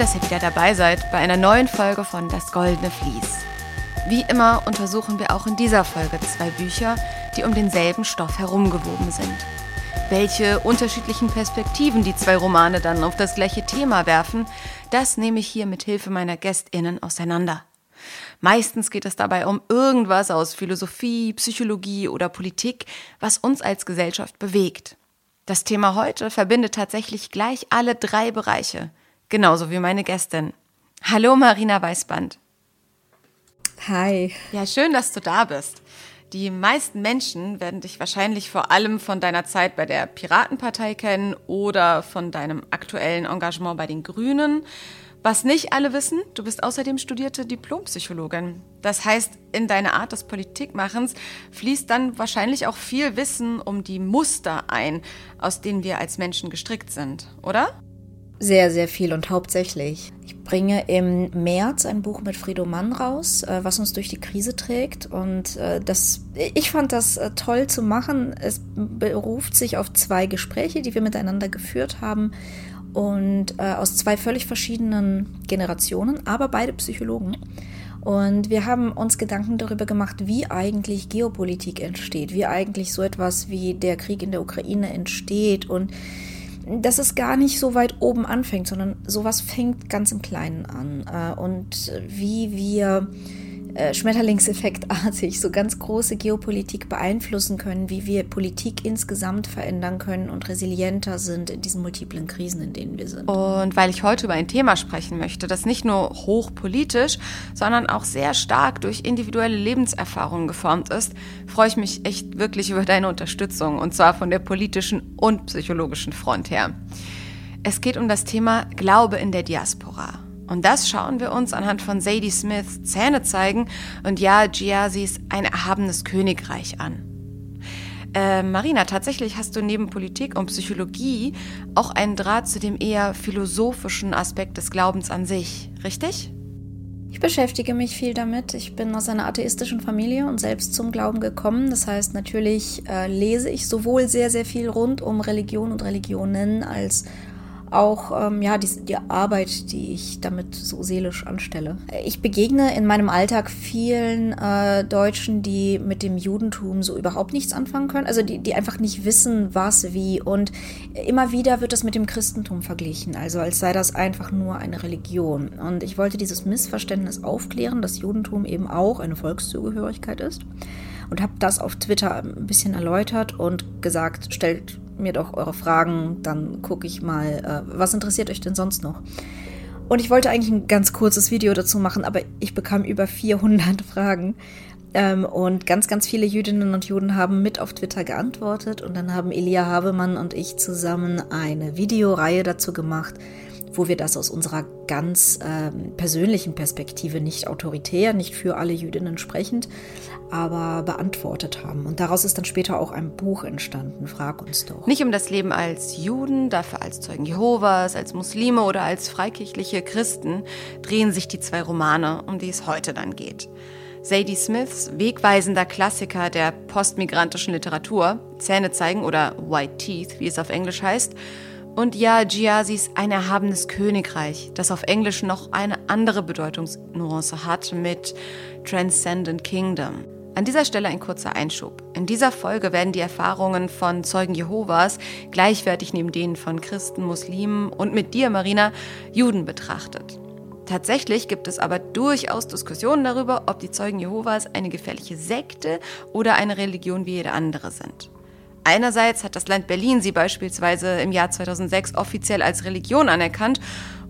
dass ihr wieder dabei seid bei einer neuen Folge von Das Goldene Vlies. Wie immer untersuchen wir auch in dieser Folge zwei Bücher, die um denselben Stoff herumgewoben sind. Welche unterschiedlichen Perspektiven die zwei Romane dann auf das gleiche Thema werfen, das nehme ich hier mit Hilfe meiner GästInnen auseinander. Meistens geht es dabei um irgendwas aus Philosophie, Psychologie oder Politik, was uns als Gesellschaft bewegt. Das Thema heute verbindet tatsächlich gleich alle drei Bereiche, genauso wie meine Gästin. Hallo Marina Weißband. Hi. Ja, schön, dass du da bist. Die meisten Menschen werden dich wahrscheinlich vor allem von deiner Zeit bei der Piratenpartei kennen oder von deinem aktuellen Engagement bei den Grünen. Was nicht alle wissen, du bist außerdem studierte Diplompsychologin. Das heißt, in deine Art des Politikmachens fließt dann wahrscheinlich auch viel Wissen um die Muster ein, aus denen wir als Menschen gestrickt sind, oder? Sehr, sehr viel und hauptsächlich. Ich bringe im März ein Buch mit Friedo Mann raus, äh, was uns durch die Krise trägt. Und äh, das, ich fand das äh, toll zu machen. Es beruft sich auf zwei Gespräche, die wir miteinander geführt haben und aus zwei völlig verschiedenen Generationen, aber beide Psychologen. Und wir haben uns Gedanken darüber gemacht, wie eigentlich Geopolitik entsteht, wie eigentlich so etwas wie der Krieg in der Ukraine entsteht und dass es gar nicht so weit oben anfängt, sondern sowas fängt ganz im Kleinen an. Äh, und wie wir äh, Schmetterlingseffektartig so ganz große Geopolitik beeinflussen können, wie wir Politik insgesamt verändern können und resilienter sind in diesen multiplen Krisen, in denen wir sind. Und weil ich heute über ein Thema sprechen möchte, das nicht nur hochpolitisch, sondern auch sehr stark durch individuelle Lebenserfahrungen geformt ist, freue ich mich echt wirklich über deine Unterstützung und zwar von der politischen und psychologischen Front her. Es geht um das Thema Glaube in der Diaspora. Und das schauen wir uns anhand von Sadie Smiths Zähne zeigen und ja, Giasis ein erhabenes Königreich an. Äh, Marina, tatsächlich hast du neben Politik und Psychologie auch einen Draht zu dem eher philosophischen Aspekt des Glaubens an sich, richtig? Ich beschäftige mich viel damit. Ich bin aus einer atheistischen Familie und selbst zum Glauben gekommen. Das heißt, natürlich äh, lese ich sowohl sehr, sehr viel rund um Religion und Religionen als auch ähm, ja, die, die Arbeit, die ich damit so seelisch anstelle. Ich begegne in meinem Alltag vielen äh, Deutschen, die mit dem Judentum so überhaupt nichts anfangen können, also die, die einfach nicht wissen, was, wie. Und immer wieder wird das mit dem Christentum verglichen, also als sei das einfach nur eine Religion. Und ich wollte dieses Missverständnis aufklären, dass Judentum eben auch eine Volkszugehörigkeit ist. Und habe das auf Twitter ein bisschen erläutert und gesagt, stellt mir doch eure Fragen, dann gucke ich mal, äh, was interessiert euch denn sonst noch? Und ich wollte eigentlich ein ganz kurzes Video dazu machen, aber ich bekam über 400 Fragen. Ähm, und ganz, ganz viele Jüdinnen und Juden haben mit auf Twitter geantwortet. Und dann haben Elia Havemann und ich zusammen eine Videoreihe dazu gemacht, wo wir das aus unserer ganz ähm, persönlichen Perspektive, nicht autoritär, nicht für alle Jüdinnen sprechend, aber beantwortet haben. Und daraus ist dann später auch ein Buch entstanden, Frag uns doch. Nicht um das Leben als Juden, dafür als Zeugen Jehovas, als Muslime oder als freikirchliche Christen drehen sich die zwei Romane, um die es heute dann geht. Sadie Smiths wegweisender Klassiker der postmigrantischen Literatur, Zähne zeigen oder White Teeth, wie es auf Englisch heißt, und ja, Giasis Ein erhabenes Königreich, das auf Englisch noch eine andere Bedeutungsnuance hat mit Transcendent Kingdom. An dieser Stelle ein kurzer Einschub. In dieser Folge werden die Erfahrungen von Zeugen Jehovas gleichwertig neben denen von Christen, Muslimen und mit dir, Marina, Juden betrachtet. Tatsächlich gibt es aber durchaus Diskussionen darüber, ob die Zeugen Jehovas eine gefährliche Sekte oder eine Religion wie jede andere sind. Einerseits hat das Land Berlin sie beispielsweise im Jahr 2006 offiziell als Religion anerkannt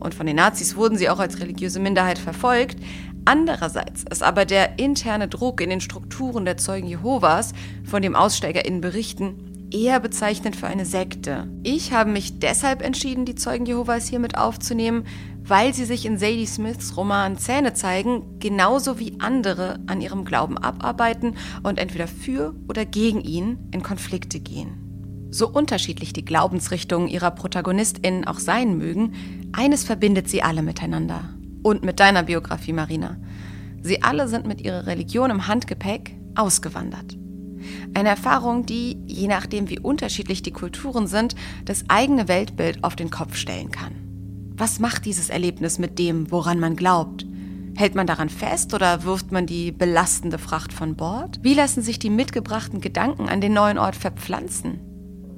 und von den Nazis wurden sie auch als religiöse Minderheit verfolgt. Andererseits ist aber der interne Druck in den Strukturen der Zeugen Jehovas, von dem AussteigerInnen berichten, eher bezeichnend für eine Sekte. Ich habe mich deshalb entschieden, die Zeugen Jehovas hier mit aufzunehmen, weil sie sich in Sadie Smiths Roman Zähne zeigen, genauso wie andere an ihrem Glauben abarbeiten und entweder für oder gegen ihn in Konflikte gehen. So unterschiedlich die Glaubensrichtungen ihrer ProtagonistInnen auch sein mögen, eines verbindet sie alle miteinander und mit deiner Biografie, Marina. Sie alle sind mit ihrer Religion im Handgepäck ausgewandert. Eine Erfahrung, die, je nachdem wie unterschiedlich die Kulturen sind, das eigene Weltbild auf den Kopf stellen kann. Was macht dieses Erlebnis mit dem, woran man glaubt? Hält man daran fest oder wirft man die belastende Fracht von Bord? Wie lassen sich die mitgebrachten Gedanken an den neuen Ort verpflanzen?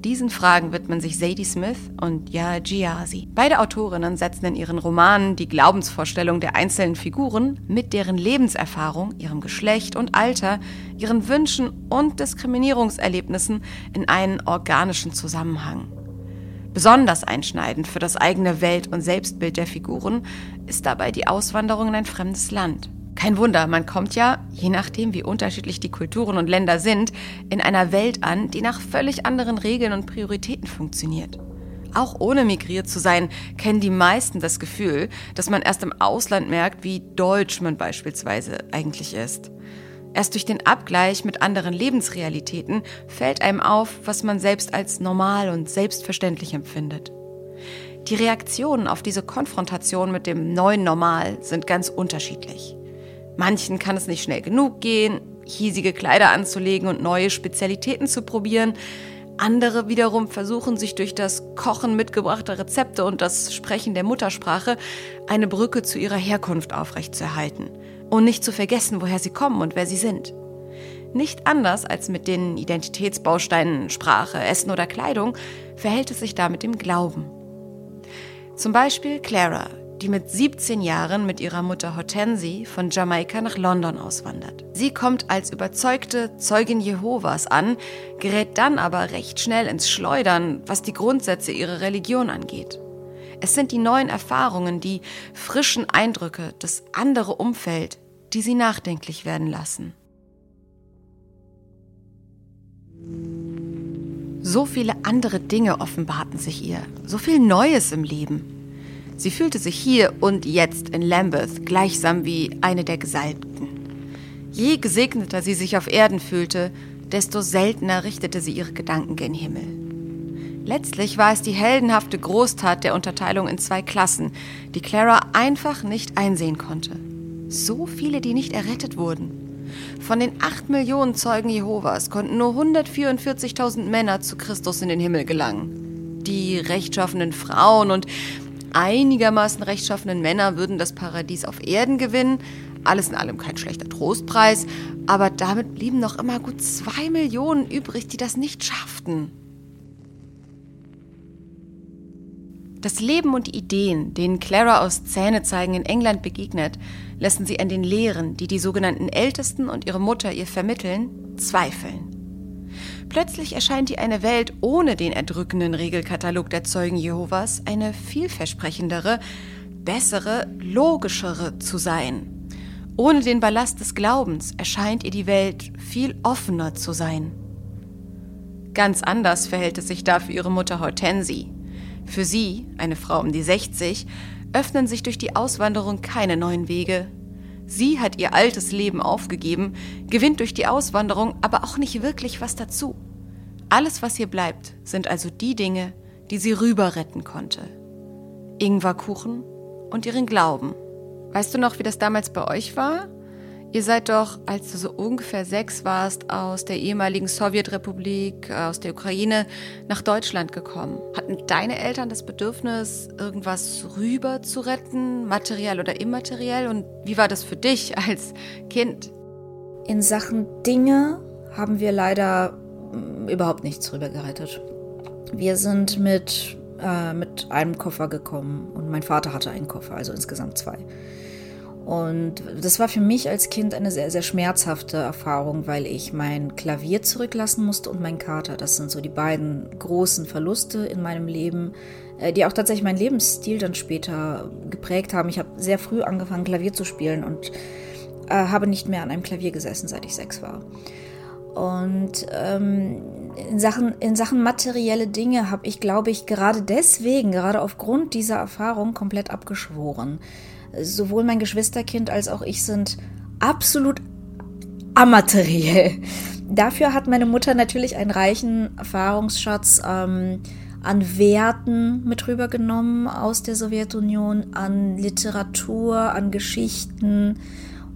Diesen Fragen widmen sich Sadie Smith und Ya Giasi. Beide Autorinnen setzen in ihren Romanen die Glaubensvorstellung der einzelnen Figuren mit deren Lebenserfahrung, ihrem Geschlecht und Alter, ihren Wünschen und Diskriminierungserlebnissen in einen organischen Zusammenhang. Besonders einschneidend für das eigene Welt- und Selbstbild der Figuren ist dabei die Auswanderung in ein fremdes Land. Kein Wunder, man kommt ja, je nachdem wie unterschiedlich die Kulturen und Länder sind, in einer Welt an, die nach völlig anderen Regeln und Prioritäten funktioniert. Auch ohne migriert zu sein, kennen die meisten das Gefühl, dass man erst im Ausland merkt, wie deutsch man beispielsweise eigentlich ist. Erst durch den Abgleich mit anderen Lebensrealitäten fällt einem auf, was man selbst als normal und selbstverständlich empfindet. Die Reaktionen auf diese Konfrontation mit dem neuen Normal sind ganz unterschiedlich. Manchen kann es nicht schnell genug gehen, hiesige Kleider anzulegen und neue Spezialitäten zu probieren. Andere wiederum versuchen sich durch das Kochen mitgebrachter Rezepte und das Sprechen der Muttersprache eine Brücke zu ihrer Herkunft aufrechtzuerhalten und nicht zu vergessen, woher sie kommen und wer sie sind. Nicht anders als mit den Identitätsbausteinen Sprache, Essen oder Kleidung verhält es sich da mit dem Glauben. Zum Beispiel Clara, die mit 17 Jahren mit ihrer Mutter Hortensie von Jamaika nach London auswandert. Sie kommt als überzeugte Zeugin Jehovas an, gerät dann aber recht schnell ins Schleudern, was die Grundsätze ihrer Religion angeht. Es sind die neuen Erfahrungen, die frischen Eindrücke, das andere Umfeld, die sie nachdenklich werden lassen. So viele andere Dinge offenbarten sich ihr, so viel Neues im Leben. Sie fühlte sich hier und jetzt in Lambeth gleichsam wie eine der Gesalbten. Je gesegneter sie sich auf Erden fühlte, desto seltener richtete sie ihre Gedanken gen Himmel. Letztlich war es die heldenhafte Großtat der Unterteilung in zwei Klassen, die Clara einfach nicht einsehen konnte. So viele, die nicht errettet wurden. Von den acht Millionen Zeugen Jehovas konnten nur 144.000 Männer zu Christus in den Himmel gelangen. Die rechtschaffenen Frauen und einigermaßen rechtschaffenen Männer würden das Paradies auf Erden gewinnen. Alles in allem kein schlechter Trostpreis, aber damit blieben noch immer gut zwei Millionen übrig, die das nicht schafften. Das Leben und die Ideen, denen Clara aus Zähnezeigen in England begegnet, lassen sie an den Lehren, die die sogenannten Ältesten und ihre Mutter ihr vermitteln, zweifeln. Plötzlich erscheint ihr eine Welt ohne den erdrückenden Regelkatalog der Zeugen Jehovas eine vielversprechendere, bessere, logischere zu sein. Ohne den Ballast des Glaubens erscheint ihr die Welt viel offener zu sein. Ganz anders verhält es sich da für ihre Mutter Hortensie. Für sie, eine Frau um die 60, öffnen sich durch die Auswanderung keine neuen Wege. Sie hat ihr altes Leben aufgegeben, gewinnt durch die Auswanderung aber auch nicht wirklich was dazu. Alles, was ihr bleibt, sind also die Dinge, die sie rüber retten konnte. Ingwerkuchen und ihren Glauben. Weißt du noch, wie das damals bei euch war? Ihr seid doch, als du so ungefähr sechs warst, aus der ehemaligen Sowjetrepublik, äh, aus der Ukraine, nach Deutschland gekommen. Hatten deine Eltern das Bedürfnis, irgendwas rüber zu retten, materiell oder immateriell? Und wie war das für dich als Kind? In Sachen Dinge haben wir leider mm, überhaupt nichts rüber gerettet. Wir sind mit, äh, mit einem Koffer gekommen und mein Vater hatte einen Koffer, also insgesamt zwei. Und das war für mich als Kind eine sehr, sehr schmerzhafte Erfahrung, weil ich mein Klavier zurücklassen musste und mein Kater. Das sind so die beiden großen Verluste in meinem Leben, äh, die auch tatsächlich meinen Lebensstil dann später geprägt haben. Ich habe sehr früh angefangen, Klavier zu spielen und äh, habe nicht mehr an einem Klavier gesessen, seit ich sechs war. Und ähm, in, Sachen, in Sachen materielle Dinge habe ich, glaube ich, gerade deswegen, gerade aufgrund dieser Erfahrung komplett abgeschworen sowohl mein Geschwisterkind als auch ich sind absolut amateriell. Dafür hat meine Mutter natürlich einen reichen Erfahrungsschatz ähm, an Werten mit rübergenommen aus der Sowjetunion, an Literatur, an Geschichten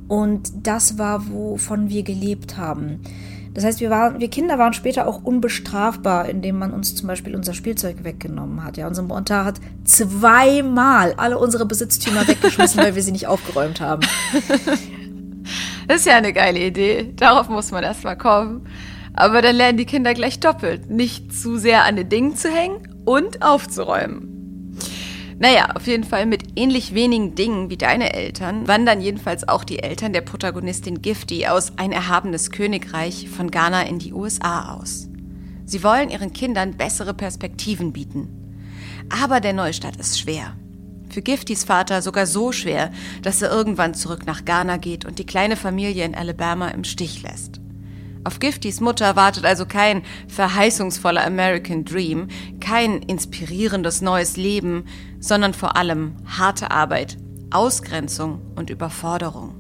Und das war, wovon wir gelebt haben. Das heißt, wir, waren, wir Kinder waren später auch unbestrafbar, indem man uns zum Beispiel unser Spielzeug weggenommen hat. Ja, unser Montar hat zweimal alle unsere Besitztümer weggeschmissen, weil wir sie nicht aufgeräumt haben. Das ist ja eine geile Idee. Darauf muss man erst mal kommen. Aber dann lernen die Kinder gleich doppelt, nicht zu sehr an den Dingen zu hängen und aufzuräumen. Naja, auf jeden Fall mit ähnlich wenigen Dingen wie deine Eltern wandern jedenfalls auch die Eltern der Protagonistin Gifty aus Ein erhabenes Königreich von Ghana in die USA aus. Sie wollen ihren Kindern bessere Perspektiven bieten. Aber der Neustart ist schwer. Für Giftys Vater sogar so schwer, dass er irgendwann zurück nach Ghana geht und die kleine Familie in Alabama im Stich lässt. Auf Giftys Mutter wartet also kein verheißungsvoller American Dream, kein inspirierendes neues Leben, sondern vor allem harte Arbeit, Ausgrenzung und Überforderung.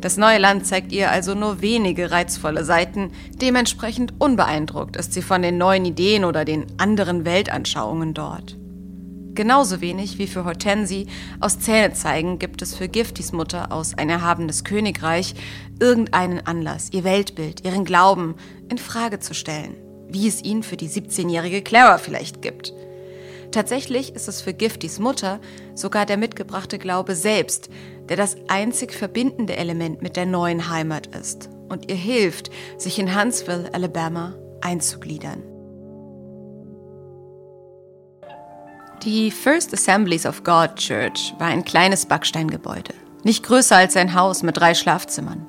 Das neue Land zeigt ihr also nur wenige reizvolle Seiten, dementsprechend unbeeindruckt ist sie von den neuen Ideen oder den anderen Weltanschauungen dort. Genauso wenig wie für Hortensie aus Zähnezeigen gibt es für Giftys Mutter aus Ein erhabenes Königreich irgendeinen Anlass, ihr Weltbild, ihren Glauben in Frage zu stellen, wie es ihn für die 17-jährige Clara vielleicht gibt. Tatsächlich ist es für Giftys Mutter sogar der mitgebrachte Glaube selbst, der das einzig verbindende Element mit der neuen Heimat ist und ihr hilft, sich in Huntsville, Alabama einzugliedern. Die First Assemblies of God Church war ein kleines Backsteingebäude, nicht größer als ein Haus mit drei Schlafzimmern.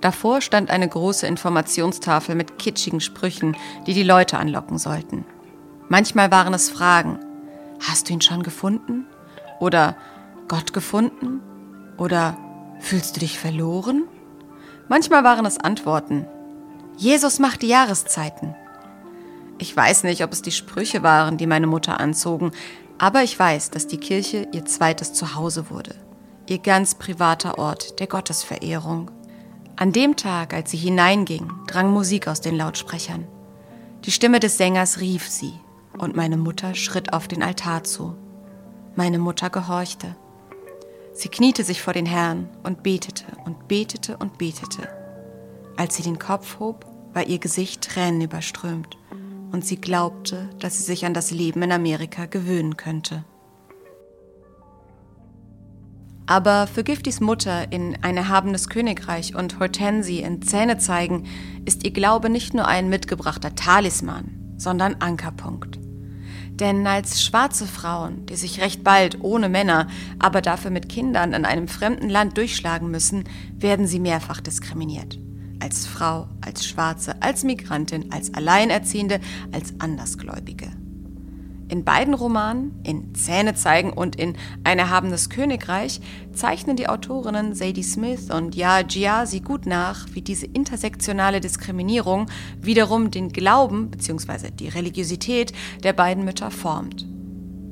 Davor stand eine große Informationstafel mit kitschigen Sprüchen, die die Leute anlocken sollten. Manchmal waren es Fragen. Hast du ihn schon gefunden? Oder Gott gefunden? Oder fühlst du dich verloren? Manchmal waren es Antworten. Jesus macht die Jahreszeiten. Ich weiß nicht, ob es die Sprüche waren, die meine Mutter anzogen, aber ich weiß, dass die Kirche ihr zweites Zuhause wurde, ihr ganz privater Ort der Gottesverehrung. An dem Tag, als sie hineinging, drang Musik aus den Lautsprechern. Die Stimme des Sängers rief sie, und meine Mutter schritt auf den Altar zu. Meine Mutter gehorchte. Sie kniete sich vor den Herrn und betete und betete und betete. Als sie den Kopf hob, war ihr Gesicht Tränen überströmt und sie glaubte, dass sie sich an das Leben in Amerika gewöhnen könnte. Aber für Giftys Mutter in ein erhabenes Königreich und Hortensie in Zähne zeigen, ist ihr Glaube nicht nur ein mitgebrachter Talisman, sondern Ankerpunkt. Denn als schwarze Frauen, die sich recht bald ohne Männer, aber dafür mit Kindern in einem fremden Land durchschlagen müssen, werden sie mehrfach diskriminiert als Frau, als Schwarze, als Migrantin, als Alleinerziehende, als Andersgläubige. In beiden Romanen, in Zähne zeigen und in Ein erhabenes Königreich, zeichnen die Autorinnen Sadie Smith und Ya Giasi gut nach, wie diese intersektionale Diskriminierung wiederum den Glauben bzw. die Religiosität der beiden Mütter formt.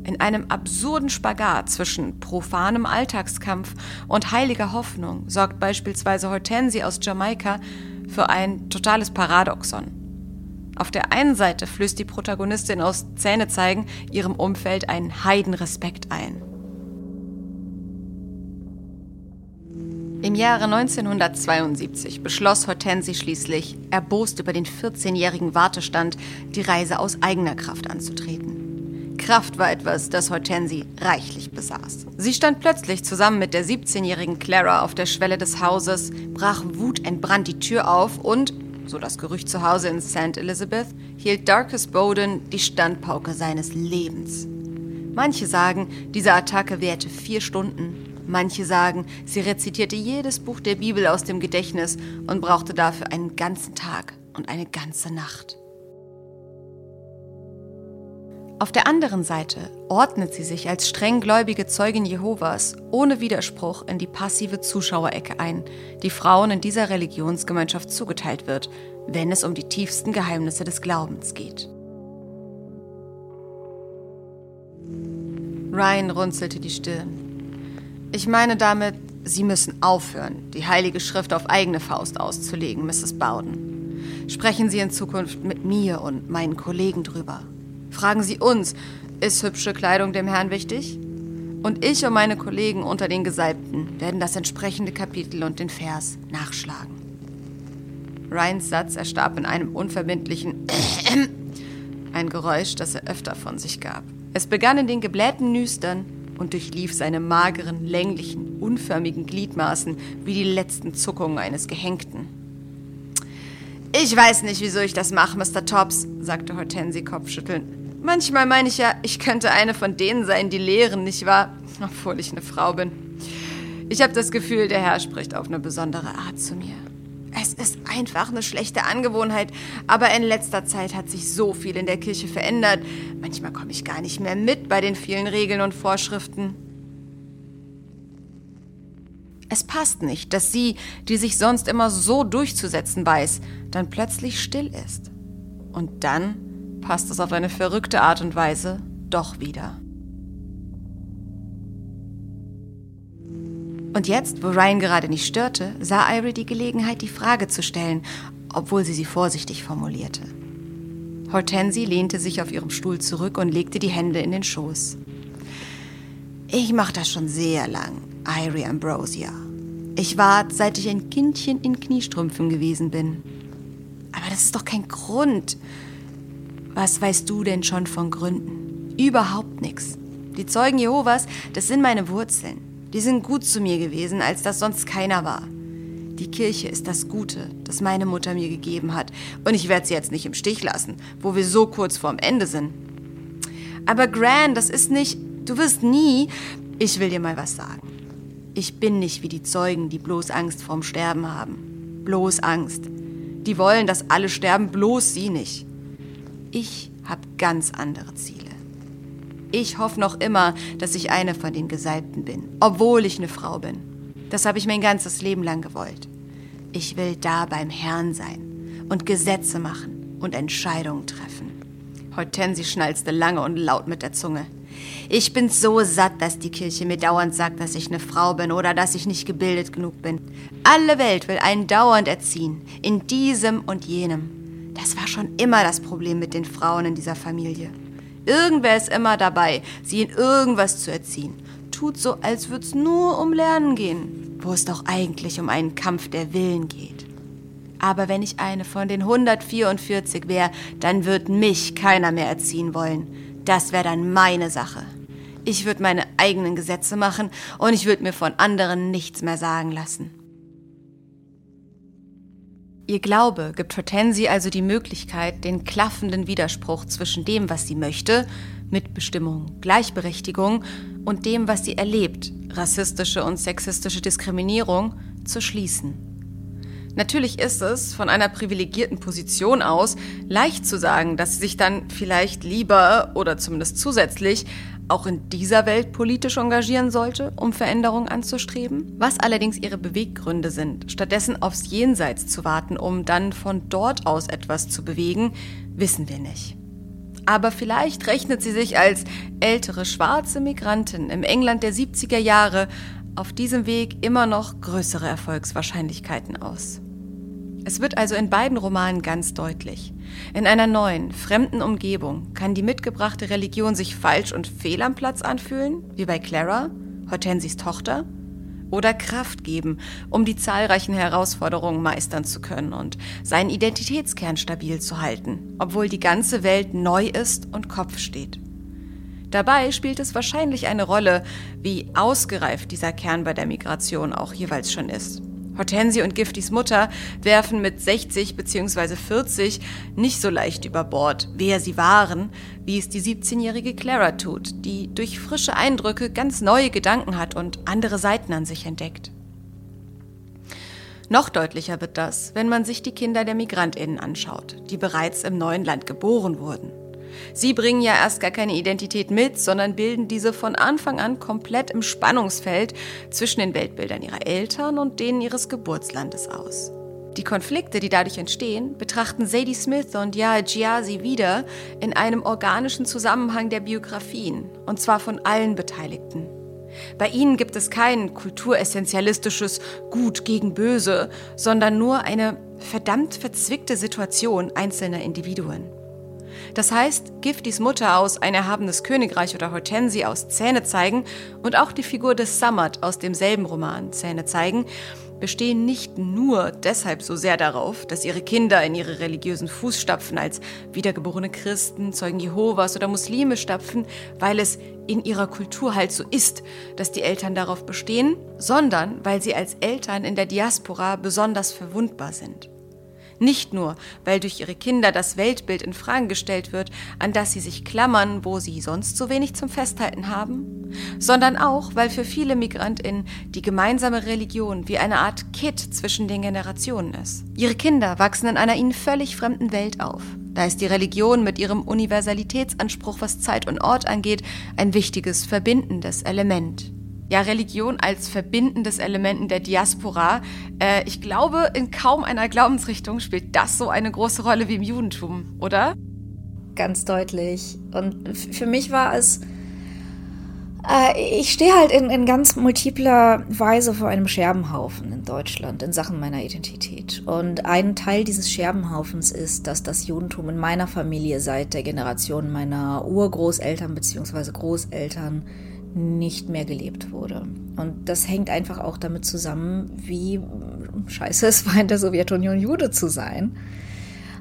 In einem absurden Spagat zwischen profanem Alltagskampf und heiliger Hoffnung sorgt beispielsweise Hortensie aus Jamaika für ein totales Paradoxon. Auf der einen Seite flößt die Protagonistin aus Zähne zeigen ihrem Umfeld einen Heidenrespekt ein. Im Jahre 1972 beschloss Hortensie schließlich, erbost über den 14-jährigen Wartestand, die Reise aus eigener Kraft anzutreten. Kraft war etwas, das Hortensie reichlich besaß. Sie stand plötzlich zusammen mit der 17-jährigen Clara auf der Schwelle des Hauses, brach wutentbrannt die Tür auf und, so das Gerücht zu Hause in St. Elizabeth, hielt Darkus Bowden die Standpauke seines Lebens. Manche sagen, diese Attacke währte vier Stunden. Manche sagen, sie rezitierte jedes Buch der Bibel aus dem Gedächtnis und brauchte dafür einen ganzen Tag und eine ganze Nacht. Auf der anderen Seite ordnet sie sich als strenggläubige Zeugin Jehovas ohne Widerspruch in die passive Zuschauerecke ein, die Frauen in dieser Religionsgemeinschaft zugeteilt wird, wenn es um die tiefsten Geheimnisse des Glaubens geht. Ryan runzelte die Stirn. Ich meine damit, Sie müssen aufhören, die Heilige Schrift auf eigene Faust auszulegen, Mrs. Bowden. Sprechen Sie in Zukunft mit mir und meinen Kollegen drüber. Fragen Sie uns, ist hübsche Kleidung dem Herrn wichtig? Und ich und meine Kollegen unter den Gesalbten werden das entsprechende Kapitel und den Vers nachschlagen. Ryans Satz erstarb in einem unverbindlichen ein Geräusch, das er öfter von sich gab. Es begann in den geblähten Nüstern und durchlief seine mageren, länglichen, unförmigen Gliedmaßen wie die letzten Zuckungen eines Gehängten. Ich weiß nicht, wieso ich das mache, Mr. Tops, sagte Hortensie kopfschüttelnd. Manchmal meine ich ja, ich könnte eine von denen sein, die lehren, nicht wahr? Obwohl ich eine Frau bin. Ich habe das Gefühl, der Herr spricht auf eine besondere Art zu mir. Es ist einfach eine schlechte Angewohnheit, aber in letzter Zeit hat sich so viel in der Kirche verändert. Manchmal komme ich gar nicht mehr mit bei den vielen Regeln und Vorschriften. Es passt nicht, dass sie, die sich sonst immer so durchzusetzen weiß, dann plötzlich still ist. Und dann passt es auf eine verrückte Art und Weise doch wieder. Und jetzt, wo Ryan gerade nicht störte, sah Irie die Gelegenheit, die Frage zu stellen, obwohl sie sie vorsichtig formulierte. Hortensie lehnte sich auf ihrem Stuhl zurück und legte die Hände in den Schoß. Ich mache das schon sehr lang, Irie Ambrosia. Ich wart, seit ich ein Kindchen in Kniestrümpfen gewesen bin. Aber das ist doch kein Grund. Was weißt du denn schon von Gründen? Überhaupt nichts. Die Zeugen Jehovas, das sind meine Wurzeln. Die sind gut zu mir gewesen, als das sonst keiner war. Die Kirche ist das Gute, das meine Mutter mir gegeben hat. Und ich werde sie jetzt nicht im Stich lassen, wo wir so kurz vorm Ende sind. Aber Gran, das ist nicht. Du wirst nie. Ich will dir mal was sagen. Ich bin nicht wie die Zeugen, die bloß Angst vorm Sterben haben. Bloß Angst. Die wollen, dass alle sterben, bloß sie nicht. Ich habe ganz andere Ziele. Ich hoffe noch immer, dass ich eine von den Gesalbten bin, obwohl ich eine Frau bin. Das habe ich mein ganzes Leben lang gewollt. Ich will da beim Herrn sein und Gesetze machen und Entscheidungen treffen. Hortensie schnalzte lange und laut mit der Zunge. Ich bin so satt, dass die Kirche mir dauernd sagt, dass ich eine Frau bin oder dass ich nicht gebildet genug bin. Alle Welt will einen dauernd erziehen, in diesem und jenem. Das war schon immer das Problem mit den Frauen in dieser Familie. Irgendwer ist immer dabei, sie in irgendwas zu erziehen. Tut so, als würde es nur um Lernen gehen, wo es doch eigentlich um einen Kampf der Willen geht. Aber wenn ich eine von den 144 wäre, dann wird mich keiner mehr erziehen wollen. Das wäre dann meine Sache. Ich würde meine eigenen Gesetze machen und ich würde mir von anderen nichts mehr sagen lassen. Ihr Glaube gibt Hortensie also die Möglichkeit, den klaffenden Widerspruch zwischen dem, was sie möchte, Mitbestimmung, Gleichberechtigung, und dem, was sie erlebt, rassistische und sexistische Diskriminierung, zu schließen. Natürlich ist es von einer privilegierten Position aus leicht zu sagen, dass sie sich dann vielleicht lieber oder zumindest zusätzlich auch in dieser Welt politisch engagieren sollte, um Veränderungen anzustreben, was allerdings ihre Beweggründe sind, stattdessen aufs Jenseits zu warten, um dann von dort aus etwas zu bewegen, wissen wir nicht. Aber vielleicht rechnet sie sich als ältere schwarze Migrantin im England der 70er Jahre auf diesem Weg immer noch größere Erfolgswahrscheinlichkeiten aus. Es wird also in beiden Romanen ganz deutlich. In einer neuen, fremden Umgebung kann die mitgebrachte Religion sich falsch und fehl am Platz anfühlen, wie bei Clara, Hortensies Tochter, oder Kraft geben, um die zahlreichen Herausforderungen meistern zu können und seinen Identitätskern stabil zu halten, obwohl die ganze Welt neu ist und Kopf steht. Dabei spielt es wahrscheinlich eine Rolle, wie ausgereift dieser Kern bei der Migration auch jeweils schon ist. Hortensie und Giftis Mutter werfen mit 60 bzw. 40 nicht so leicht über Bord, wer sie waren, wie es die 17-jährige Clara tut, die durch frische Eindrücke ganz neue Gedanken hat und andere Seiten an sich entdeckt. Noch deutlicher wird das, wenn man sich die Kinder der Migrantinnen anschaut, die bereits im neuen Land geboren wurden. Sie bringen ja erst gar keine Identität mit, sondern bilden diese von Anfang an komplett im Spannungsfeld zwischen den Weltbildern ihrer Eltern und denen ihres Geburtslandes aus. Die Konflikte, die dadurch entstehen, betrachten Sadie Smith und Yahya Giazi wieder in einem organischen Zusammenhang der Biografien, und zwar von allen Beteiligten. Bei ihnen gibt es kein kulturessentialistisches Gut gegen Böse, sondern nur eine verdammt verzwickte Situation einzelner Individuen. Das heißt, Giftis Mutter aus Ein erhabenes Königreich oder Hortensie aus Zähne zeigen und auch die Figur des Samad aus demselben Roman Zähne zeigen, bestehen nicht nur deshalb so sehr darauf, dass ihre Kinder in ihre religiösen Fußstapfen als wiedergeborene Christen, Zeugen Jehovas oder Muslime stapfen, weil es in ihrer Kultur halt so ist, dass die Eltern darauf bestehen, sondern weil sie als Eltern in der Diaspora besonders verwundbar sind. Nicht nur, weil durch ihre Kinder das Weltbild in Frage gestellt wird, an das sie sich klammern, wo sie sonst so wenig zum Festhalten haben, sondern auch, weil für viele MigrantInnen die gemeinsame Religion wie eine Art Kit zwischen den Generationen ist. Ihre Kinder wachsen in einer ihnen völlig fremden Welt auf. Da ist die Religion mit ihrem Universalitätsanspruch, was Zeit und Ort angeht, ein wichtiges verbindendes Element ja, Religion als verbindendes Element in der Diaspora. Äh, ich glaube, in kaum einer Glaubensrichtung spielt das so eine große Rolle wie im Judentum, oder? Ganz deutlich. Und für mich war es. Äh, ich stehe halt in, in ganz multipler Weise vor einem Scherbenhaufen in Deutschland in Sachen meiner Identität. Und ein Teil dieses Scherbenhaufens ist, dass das Judentum in meiner Familie seit der Generation meiner Urgroßeltern bzw. Großeltern nicht mehr gelebt wurde. Und das hängt einfach auch damit zusammen, wie scheiße es war, in der Sowjetunion Jude zu sein.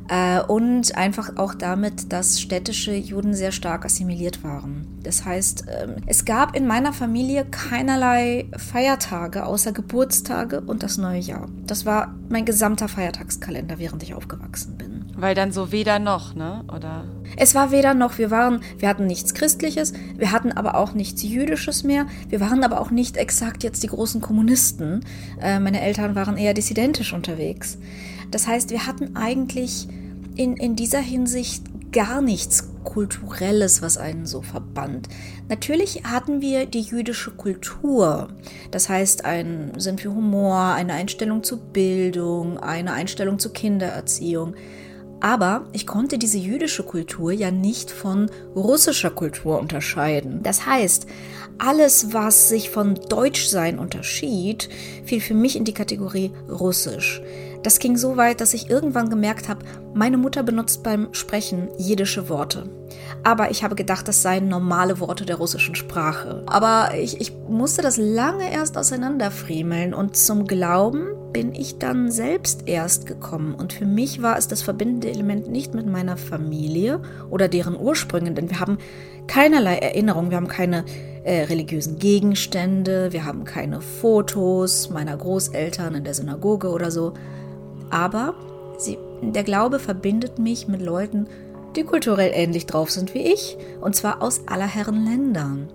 Äh, und einfach auch damit, dass städtische Juden sehr stark assimiliert waren. Das heißt, ähm, es gab in meiner Familie keinerlei Feiertage außer Geburtstage und das neue Jahr. Das war mein gesamter Feiertagskalender, während ich aufgewachsen bin. Weil dann so weder noch, ne? Oder? Es war weder noch. Wir waren, wir hatten nichts Christliches, wir hatten aber auch nichts Jüdisches mehr. Wir waren aber auch nicht exakt jetzt die großen Kommunisten. Äh, meine Eltern waren eher dissidentisch unterwegs. Das heißt, wir hatten eigentlich in, in dieser Hinsicht gar nichts Kulturelles, was einen so verband. Natürlich hatten wir die jüdische Kultur, das heißt ein Sinn für Humor, eine Einstellung zur Bildung, eine Einstellung zur Kindererziehung. Aber ich konnte diese jüdische Kultur ja nicht von russischer Kultur unterscheiden. Das heißt, alles, was sich von Deutschsein unterschied, fiel für mich in die Kategorie Russisch. Das ging so weit, dass ich irgendwann gemerkt habe, meine Mutter benutzt beim Sprechen jiddische Worte. Aber ich habe gedacht, das seien normale Worte der russischen Sprache. Aber ich, ich musste das lange erst auseinanderfriemeln und zum Glauben bin ich dann selbst erst gekommen. Und für mich war es das verbindende Element nicht mit meiner Familie oder deren Ursprüngen, denn wir haben keinerlei Erinnerung, wir haben keine äh, religiösen Gegenstände, wir haben keine Fotos meiner Großeltern in der Synagoge oder so. Aber sie, der Glaube verbindet mich mit Leuten, die kulturell ähnlich drauf sind wie ich, und zwar aus aller Herren Ländern.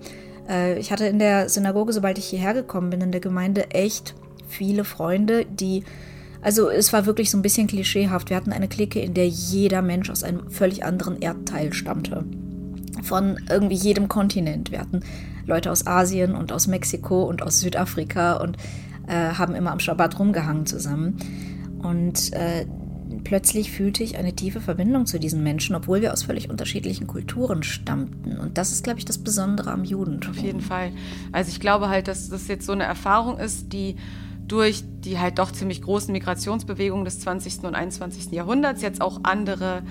Äh, ich hatte in der Synagoge, sobald ich hierher gekommen bin, in der Gemeinde echt viele Freunde, die also es war wirklich so ein bisschen klischeehaft. Wir hatten eine Clique, in der jeder Mensch aus einem völlig anderen Erdteil stammte. Von irgendwie jedem Kontinent. Wir hatten Leute aus Asien und aus Mexiko und aus Südafrika und äh, haben immer am Schabbat rumgehangen zusammen. Und äh, plötzlich fühlte ich eine tiefe Verbindung zu diesen Menschen, obwohl wir aus völlig unterschiedlichen Kulturen stammten. Und das ist, glaube ich, das Besondere am Judentum. Auf jeden Fall. Also ich glaube halt, dass das jetzt so eine Erfahrung ist, die durch die halt doch ziemlich großen Migrationsbewegungen des 20. und 21. Jahrhunderts jetzt auch andere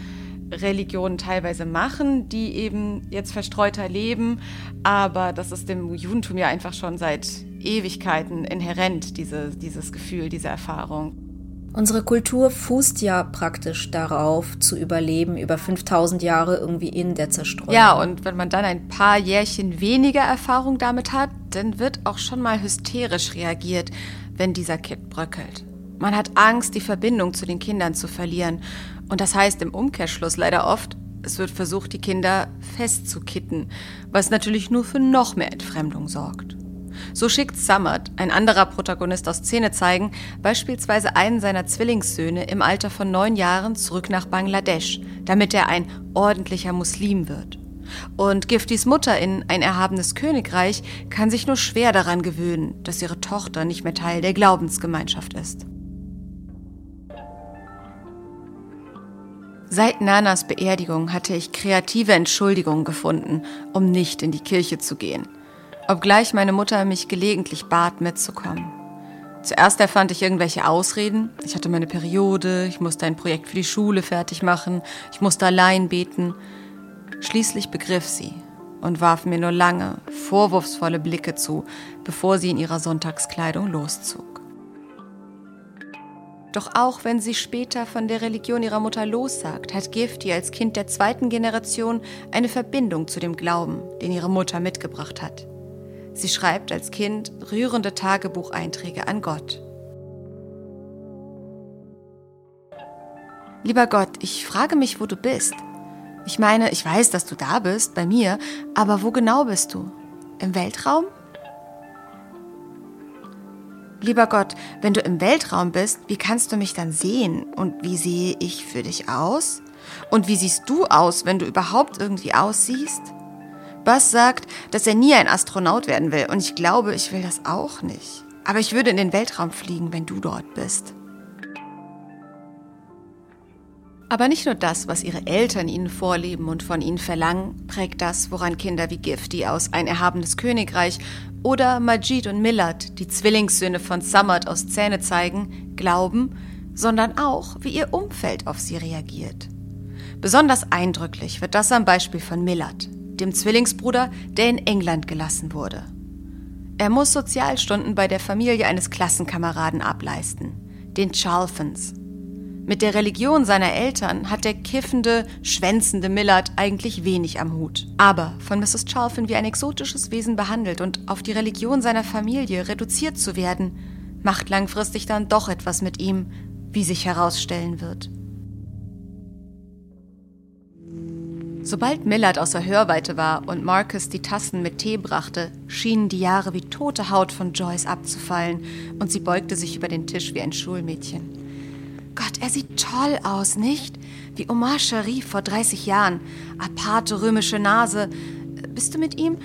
Religionen teilweise machen, die eben jetzt verstreuter leben. Aber das ist dem Judentum ja einfach schon seit Ewigkeiten inhärent, diese, dieses Gefühl, diese Erfahrung. Unsere Kultur fußt ja praktisch darauf, zu überleben über 5000 Jahre irgendwie in der Zerstreuung. Ja, und wenn man dann ein paar Jährchen weniger Erfahrung damit hat, dann wird auch schon mal hysterisch reagiert, wenn dieser Kit bröckelt. Man hat Angst, die Verbindung zu den Kindern zu verlieren. Und das heißt im Umkehrschluss leider oft, es wird versucht, die Kinder festzukitten, was natürlich nur für noch mehr Entfremdung sorgt. So schickt Samad, ein anderer Protagonist aus Szene zeigen, beispielsweise einen seiner Zwillingssöhne im Alter von neun Jahren zurück nach Bangladesch, damit er ein ordentlicher Muslim wird. Und Giftis Mutter in Ein erhabenes Königreich kann sich nur schwer daran gewöhnen, dass ihre Tochter nicht mehr Teil der Glaubensgemeinschaft ist. Seit Nanas Beerdigung hatte ich kreative Entschuldigungen gefunden, um nicht in die Kirche zu gehen obgleich meine Mutter mich gelegentlich bat, mitzukommen. Zuerst erfand ich irgendwelche Ausreden. Ich hatte meine Periode, ich musste ein Projekt für die Schule fertig machen, ich musste allein beten. Schließlich begriff sie und warf mir nur lange, vorwurfsvolle Blicke zu, bevor sie in ihrer Sonntagskleidung loszog. Doch auch wenn sie später von der Religion ihrer Mutter lossagt, hat Gifty als Kind der zweiten Generation eine Verbindung zu dem Glauben, den ihre Mutter mitgebracht hat. Sie schreibt als Kind rührende Tagebucheinträge an Gott. Lieber Gott, ich frage mich, wo du bist. Ich meine, ich weiß, dass du da bist, bei mir, aber wo genau bist du? Im Weltraum? Lieber Gott, wenn du im Weltraum bist, wie kannst du mich dann sehen? Und wie sehe ich für dich aus? Und wie siehst du aus, wenn du überhaupt irgendwie aussiehst? Buzz sagt, dass er nie ein Astronaut werden will und ich glaube, ich will das auch nicht. Aber ich würde in den Weltraum fliegen, wenn du dort bist. Aber nicht nur das, was ihre Eltern ihnen vorleben und von ihnen verlangen, prägt das, woran Kinder wie Gifty aus Ein erhabenes Königreich oder Majid und Millard, die Zwillingssöhne von Samad aus Zähne zeigen, glauben, sondern auch, wie ihr Umfeld auf sie reagiert. Besonders eindrücklich wird das am Beispiel von Millard dem Zwillingsbruder, der in England gelassen wurde. Er muss Sozialstunden bei der Familie eines Klassenkameraden ableisten, den Charlfons. Mit der Religion seiner Eltern hat der kiffende, schwänzende Millard eigentlich wenig am Hut. Aber von Mrs. Charlfon wie ein exotisches Wesen behandelt und auf die Religion seiner Familie reduziert zu werden, macht langfristig dann doch etwas mit ihm, wie sich herausstellen wird. Sobald Millard außer Hörweite war und Marcus die Tassen mit Tee brachte, schienen die Jahre wie tote Haut von Joyce abzufallen und sie beugte sich über den Tisch wie ein Schulmädchen. Gott, er sieht toll aus, nicht? Wie Omar Sharif vor 30 Jahren. Aparte römische Nase. Bist du mit ihm?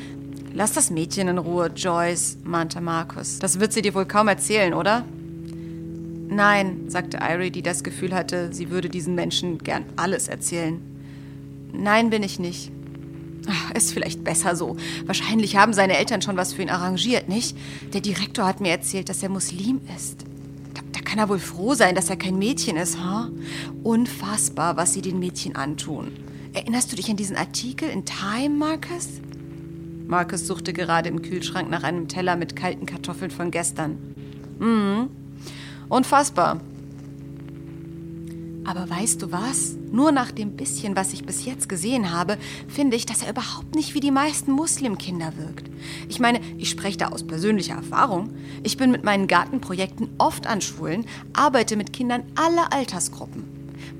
Lass das Mädchen in Ruhe, Joyce, mahnte Marcus. Das wird sie dir wohl kaum erzählen, oder? Nein, sagte Irie, die das Gefühl hatte, sie würde diesen Menschen gern alles erzählen. Nein, bin ich nicht. Ach, ist vielleicht besser so. Wahrscheinlich haben seine Eltern schon was für ihn arrangiert, nicht? Der Direktor hat mir erzählt, dass er Muslim ist. Da, da kann er wohl froh sein, dass er kein Mädchen ist, ha? Huh? Unfassbar, was sie den Mädchen antun. Erinnerst du dich an diesen Artikel in Time, Marcus? Marcus suchte gerade im Kühlschrank nach einem Teller mit kalten Kartoffeln von gestern. Mhm. Unfassbar. Aber weißt du was? Nur nach dem bisschen, was ich bis jetzt gesehen habe, finde ich, dass er überhaupt nicht wie die meisten Muslimkinder wirkt. Ich meine, ich spreche da aus persönlicher Erfahrung. Ich bin mit meinen Gartenprojekten oft an Schulen, arbeite mit Kindern aller Altersgruppen.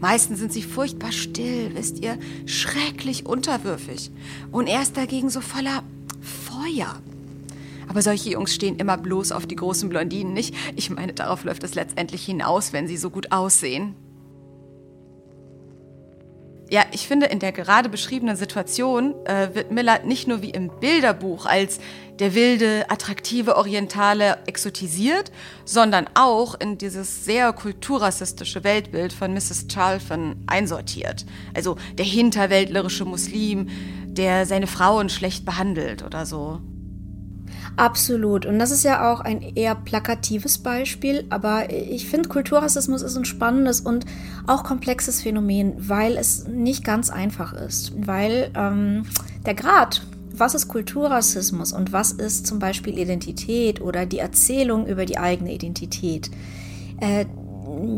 Meistens sind sie furchtbar still, wisst ihr, schrecklich unterwürfig. Und er ist dagegen so voller Feuer. Aber solche Jungs stehen immer bloß auf die großen Blondinen, nicht? Ich meine, darauf läuft es letztendlich hinaus, wenn sie so gut aussehen. Ja, ich finde, in der gerade beschriebenen Situation äh, wird Miller nicht nur wie im Bilderbuch als der wilde, attraktive Orientale exotisiert, sondern auch in dieses sehr kulturrassistische Weltbild von Mrs. Charlton einsortiert. Also der hinterwäldlerische Muslim, der seine Frauen schlecht behandelt oder so. Absolut. Und das ist ja auch ein eher plakatives Beispiel, aber ich finde, Kulturrassismus ist ein spannendes und auch komplexes Phänomen, weil es nicht ganz einfach ist. Weil ähm, der Grad, was ist Kulturrassismus und was ist zum Beispiel Identität oder die Erzählung über die eigene Identität, äh,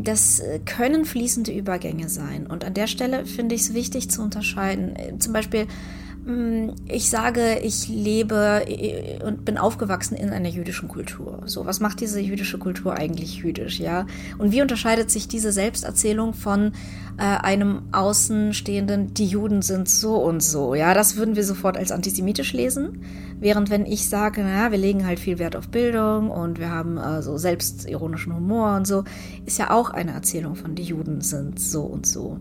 das können fließende Übergänge sein. Und an der Stelle finde ich es wichtig zu unterscheiden. Zum Beispiel ich sage, ich lebe äh, und bin aufgewachsen in einer jüdischen Kultur. So, was macht diese jüdische Kultur eigentlich jüdisch, ja? Und wie unterscheidet sich diese Selbsterzählung von äh, einem Außenstehenden, die Juden sind so und so, ja? Das würden wir sofort als antisemitisch lesen. Während wenn ich sage, naja, wir legen halt viel Wert auf Bildung und wir haben äh, so selbstironischen Humor und so, ist ja auch eine Erzählung von die Juden sind so und so.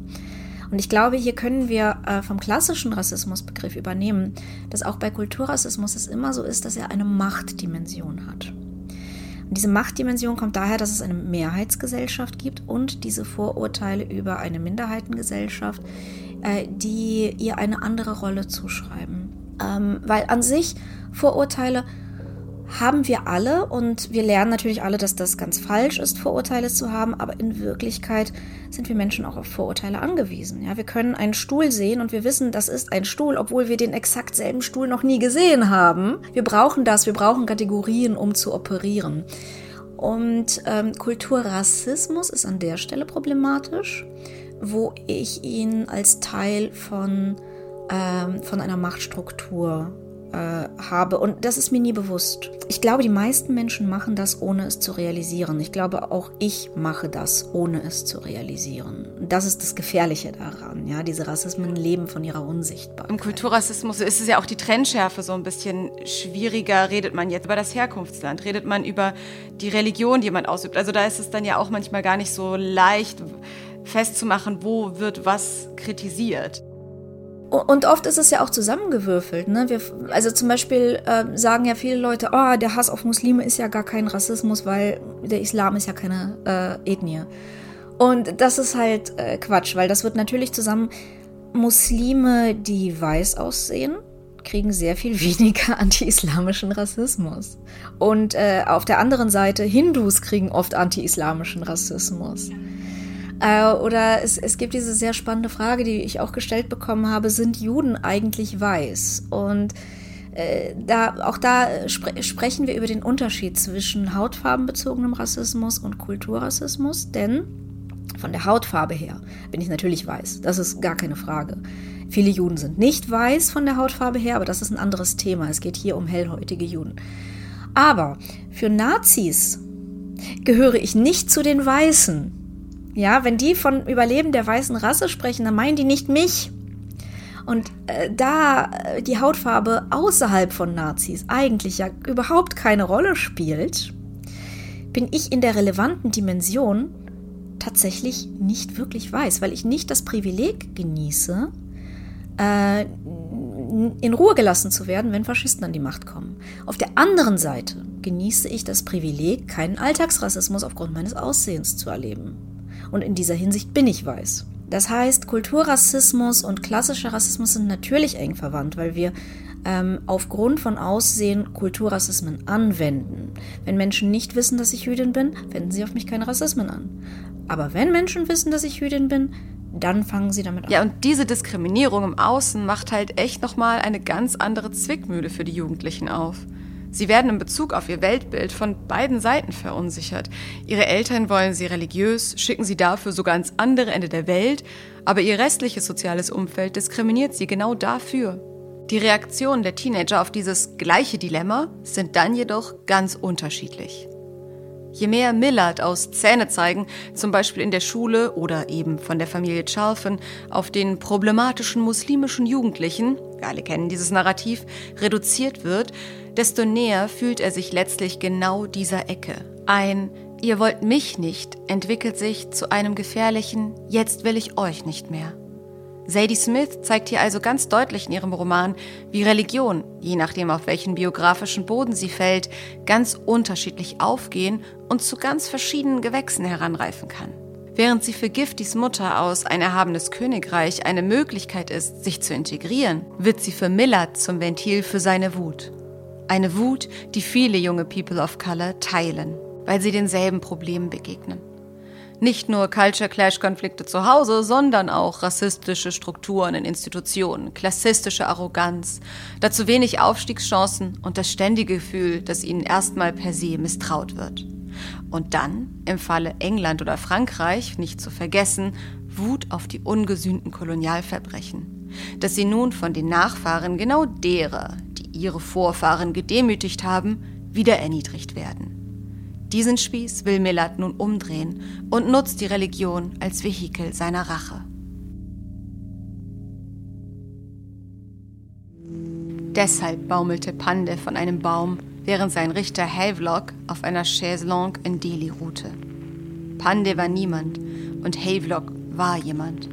Und ich glaube, hier können wir äh, vom klassischen Rassismusbegriff übernehmen, dass auch bei Kulturrassismus es immer so ist, dass er eine Machtdimension hat. Und diese Machtdimension kommt daher, dass es eine Mehrheitsgesellschaft gibt und diese Vorurteile über eine Minderheitengesellschaft, äh, die ihr eine andere Rolle zuschreiben. Ähm, weil an sich Vorurteile haben wir alle und wir lernen natürlich alle, dass das ganz falsch ist, Vorurteile zu haben, aber in Wirklichkeit sind wir Menschen auch auf Vorurteile angewiesen. Ja, wir können einen Stuhl sehen und wir wissen, das ist ein Stuhl, obwohl wir den exakt selben Stuhl noch nie gesehen haben. Wir brauchen das, wir brauchen Kategorien, um zu operieren. Und ähm, Kulturrassismus ist an der Stelle problematisch, wo ich ihn als Teil von, ähm, von einer Machtstruktur äh, habe. Und das ist mir nie bewusst. Ich glaube, die meisten Menschen machen das, ohne es zu realisieren. Ich glaube, auch ich mache das, ohne es zu realisieren. Das ist das Gefährliche daran. Ja, diese Rassismen leben von ihrer Unsichtbarkeit. Im Kulturrassismus ist es ja auch die Trennschärfe so ein bisschen schwieriger. Redet man jetzt über das Herkunftsland? Redet man über die Religion, die man ausübt? Also da ist es dann ja auch manchmal gar nicht so leicht festzumachen, wo wird was kritisiert. Und oft ist es ja auch zusammengewürfelt. Ne? Wir, also zum Beispiel äh, sagen ja viele Leute, oh, der Hass auf Muslime ist ja gar kein Rassismus, weil der Islam ist ja keine äh, Ethnie. Und das ist halt äh, Quatsch, weil das wird natürlich zusammen Muslime, die weiß aussehen, kriegen sehr viel weniger anti-islamischen Rassismus. Und äh, auf der anderen Seite, Hindus kriegen oft anti-islamischen Rassismus. Äh, oder es, es gibt diese sehr spannende Frage, die ich auch gestellt bekommen habe, sind Juden eigentlich weiß? Und äh, da, auch da spre sprechen wir über den Unterschied zwischen hautfarbenbezogenem Rassismus und Kulturrassismus, denn von der Hautfarbe her bin ich natürlich weiß. Das ist gar keine Frage. Viele Juden sind nicht weiß von der Hautfarbe her, aber das ist ein anderes Thema. Es geht hier um hellhäutige Juden. Aber für Nazis gehöre ich nicht zu den Weißen. Ja, wenn die von Überleben der weißen Rasse sprechen, dann meinen die nicht mich. Und äh, da äh, die Hautfarbe außerhalb von Nazis eigentlich ja überhaupt keine Rolle spielt, bin ich in der relevanten Dimension tatsächlich nicht wirklich weiß, weil ich nicht das Privileg genieße, äh, in Ruhe gelassen zu werden, wenn Faschisten an die Macht kommen. Auf der anderen Seite genieße ich das Privileg, keinen Alltagsrassismus aufgrund meines Aussehens zu erleben und in dieser Hinsicht bin ich weiß. Das heißt, Kulturrassismus und klassischer Rassismus sind natürlich eng verwandt, weil wir ähm, aufgrund von Aussehen Kulturrassismen anwenden. Wenn Menschen nicht wissen, dass ich Jüdin bin, wenden sie auf mich keine Rassismen an. Aber wenn Menschen wissen, dass ich Jüdin bin, dann fangen sie damit an. Ja, und diese Diskriminierung im Außen macht halt echt nochmal eine ganz andere Zwickmühle für die Jugendlichen auf. Sie werden in Bezug auf ihr Weltbild von beiden Seiten verunsichert. Ihre Eltern wollen sie religiös, schicken sie dafür sogar ans andere Ende der Welt, aber ihr restliches soziales Umfeld diskriminiert sie genau dafür. Die Reaktionen der Teenager auf dieses gleiche Dilemma sind dann jedoch ganz unterschiedlich. Je mehr Millard aus Zähne zeigen, zum Beispiel in der Schule oder eben von der Familie Chalfen, auf den problematischen muslimischen Jugendlichen, wir alle kennen dieses Narrativ, reduziert wird, desto näher fühlt er sich letztlich genau dieser Ecke. Ein Ihr wollt mich nicht entwickelt sich zu einem gefährlichen Jetzt will ich euch nicht mehr. Sadie Smith zeigt hier also ganz deutlich in ihrem Roman, wie Religion, je nachdem auf welchen biografischen Boden sie fällt, ganz unterschiedlich aufgehen und zu ganz verschiedenen Gewächsen heranreifen kann. Während sie für Giftis Mutter aus ein erhabenes Königreich eine Möglichkeit ist, sich zu integrieren, wird sie für Millard zum Ventil für seine Wut. Eine Wut, die viele junge People of Color teilen, weil sie denselben Problemen begegnen. Nicht nur Culture Clash-Konflikte zu Hause, sondern auch rassistische Strukturen in Institutionen, klassistische Arroganz, dazu wenig Aufstiegschancen und das ständige Gefühl, dass ihnen erstmal per se misstraut wird. Und dann, im Falle England oder Frankreich, nicht zu vergessen, Wut auf die ungesühnten Kolonialverbrechen, dass sie nun von den Nachfahren genau derer, ihre Vorfahren gedemütigt haben, wieder erniedrigt werden. Diesen Spieß will Millard nun umdrehen und nutzt die Religion als Vehikel seiner Rache. Deshalb baumelte Pande von einem Baum, während sein Richter Havelock auf einer Chaise Longue in Delhi ruhte. Pande war niemand und Havelock war jemand.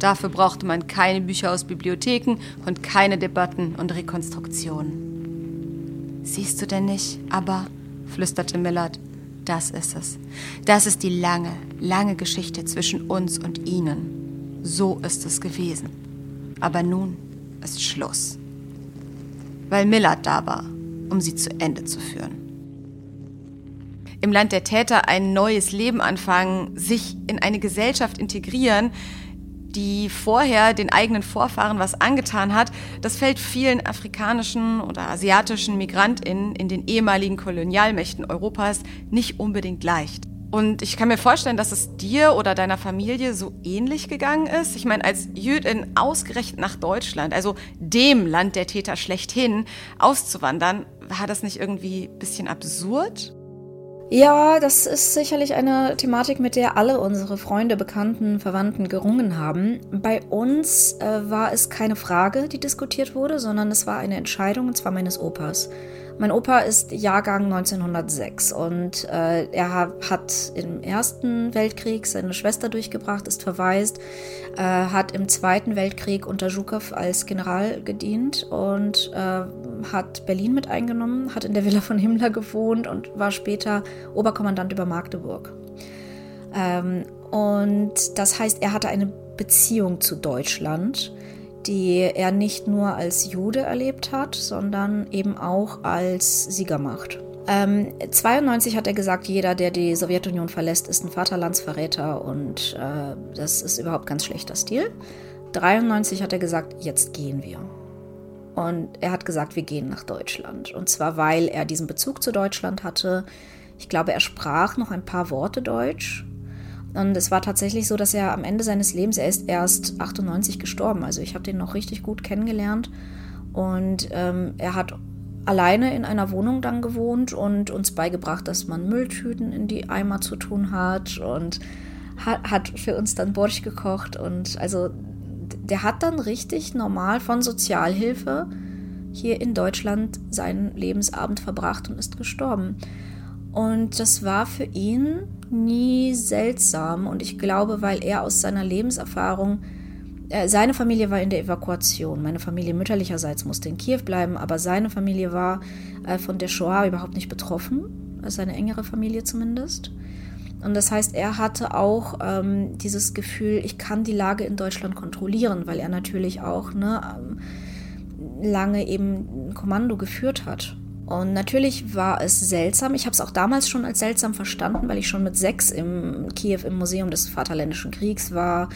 Dafür brauchte man keine Bücher aus Bibliotheken und keine Debatten und Rekonstruktionen. Siehst du denn nicht, aber, flüsterte Millard, das ist es. Das ist die lange, lange Geschichte zwischen uns und ihnen. So ist es gewesen. Aber nun ist Schluss. Weil Millard da war, um sie zu Ende zu führen. Im Land der Täter ein neues Leben anfangen, sich in eine Gesellschaft integrieren, die vorher den eigenen Vorfahren was angetan hat, das fällt vielen afrikanischen oder asiatischen Migrantinnen in den ehemaligen Kolonialmächten Europas nicht unbedingt leicht. Und ich kann mir vorstellen, dass es dir oder deiner Familie so ähnlich gegangen ist. Ich meine, als Jüdin ausgerechnet nach Deutschland, also dem Land der Täter schlechthin, auszuwandern, war das nicht irgendwie ein bisschen absurd? Ja, das ist sicherlich eine Thematik, mit der alle unsere Freunde, Bekannten, Verwandten gerungen haben. Bei uns äh, war es keine Frage, die diskutiert wurde, sondern es war eine Entscheidung, und zwar meines Opas. Mein Opa ist Jahrgang 1906 und äh, er hat im Ersten Weltkrieg seine Schwester durchgebracht, ist verwaist, äh, hat im Zweiten Weltkrieg unter Zhukov als General gedient und äh, hat Berlin mit eingenommen, hat in der Villa von Himmler gewohnt und war später Oberkommandant über Magdeburg. Ähm, und das heißt, er hatte eine Beziehung zu Deutschland die er nicht nur als Jude erlebt hat, sondern eben auch als Siegermacht. Ähm, 92 hat er gesagt, jeder, der die Sowjetunion verlässt, ist ein Vaterlandsverräter und äh, das ist überhaupt ganz schlechter Stil. 93 hat er gesagt, jetzt gehen wir. Und er hat gesagt, wir gehen nach Deutschland. Und zwar, weil er diesen Bezug zu Deutschland hatte. Ich glaube, er sprach noch ein paar Worte Deutsch. Und es war tatsächlich so, dass er am Ende seines Lebens, er ist erst 98 gestorben. Also ich habe den noch richtig gut kennengelernt. Und ähm, er hat alleine in einer Wohnung dann gewohnt und uns beigebracht, dass man Mülltüten in die Eimer zu tun hat und hat, hat für uns dann Borsch gekocht. Und also der hat dann richtig normal von Sozialhilfe hier in Deutschland seinen Lebensabend verbracht und ist gestorben. Und das war für ihn nie seltsam. Und ich glaube, weil er aus seiner Lebenserfahrung, äh, seine Familie war in der Evakuation. Meine Familie mütterlicherseits musste in Kiew bleiben, aber seine Familie war äh, von der Shoah überhaupt nicht betroffen. Seine engere Familie zumindest. Und das heißt, er hatte auch ähm, dieses Gefühl, ich kann die Lage in Deutschland kontrollieren, weil er natürlich auch ne, ähm, lange eben Kommando geführt hat. Und natürlich war es seltsam. Ich habe es auch damals schon als seltsam verstanden, weil ich schon mit sechs im Kiew im Museum des Vaterländischen Kriegs war.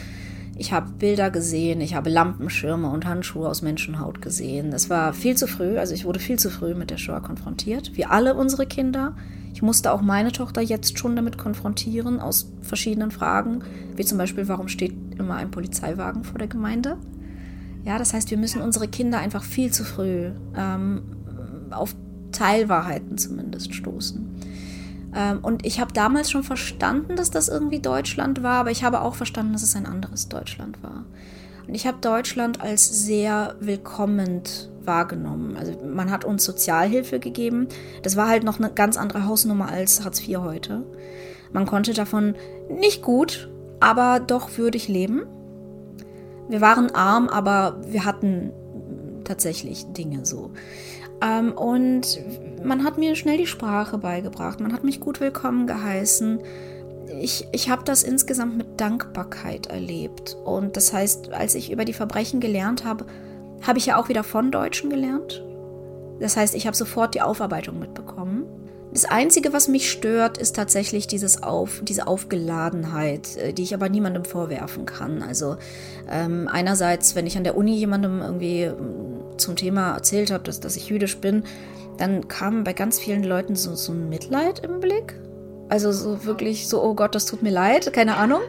Ich habe Bilder gesehen, ich habe Lampenschirme und Handschuhe aus Menschenhaut gesehen. Das war viel zu früh, also ich wurde viel zu früh mit der Shoah konfrontiert. Wie alle unsere Kinder. Ich musste auch meine Tochter jetzt schon damit konfrontieren, aus verschiedenen Fragen, wie zum Beispiel, warum steht immer ein Polizeiwagen vor der Gemeinde? Ja, das heißt, wir müssen unsere Kinder einfach viel zu früh ähm, auf Teilwahrheiten zumindest stoßen. Ähm, und ich habe damals schon verstanden, dass das irgendwie Deutschland war, aber ich habe auch verstanden, dass es ein anderes Deutschland war. Und ich habe Deutschland als sehr willkommend wahrgenommen. Also man hat uns Sozialhilfe gegeben. Das war halt noch eine ganz andere Hausnummer als Hartz IV heute. Man konnte davon nicht gut, aber doch würdig leben. Wir waren arm, aber wir hatten tatsächlich Dinge so. Ähm, und man hat mir schnell die Sprache beigebracht, man hat mich gut willkommen geheißen. Ich, ich habe das insgesamt mit Dankbarkeit erlebt. Und das heißt, als ich über die Verbrechen gelernt habe, habe ich ja auch wieder von Deutschen gelernt. Das heißt, ich habe sofort die Aufarbeitung mitbekommen. Das Einzige, was mich stört, ist tatsächlich dieses Auf, diese Aufgeladenheit, äh, die ich aber niemandem vorwerfen kann. Also ähm, einerseits, wenn ich an der Uni jemandem irgendwie zum Thema erzählt habe, dass, dass ich jüdisch bin, dann kam bei ganz vielen Leuten so, so ein Mitleid im Blick. Also so wirklich so, oh Gott, das tut mir leid, keine Ahnung.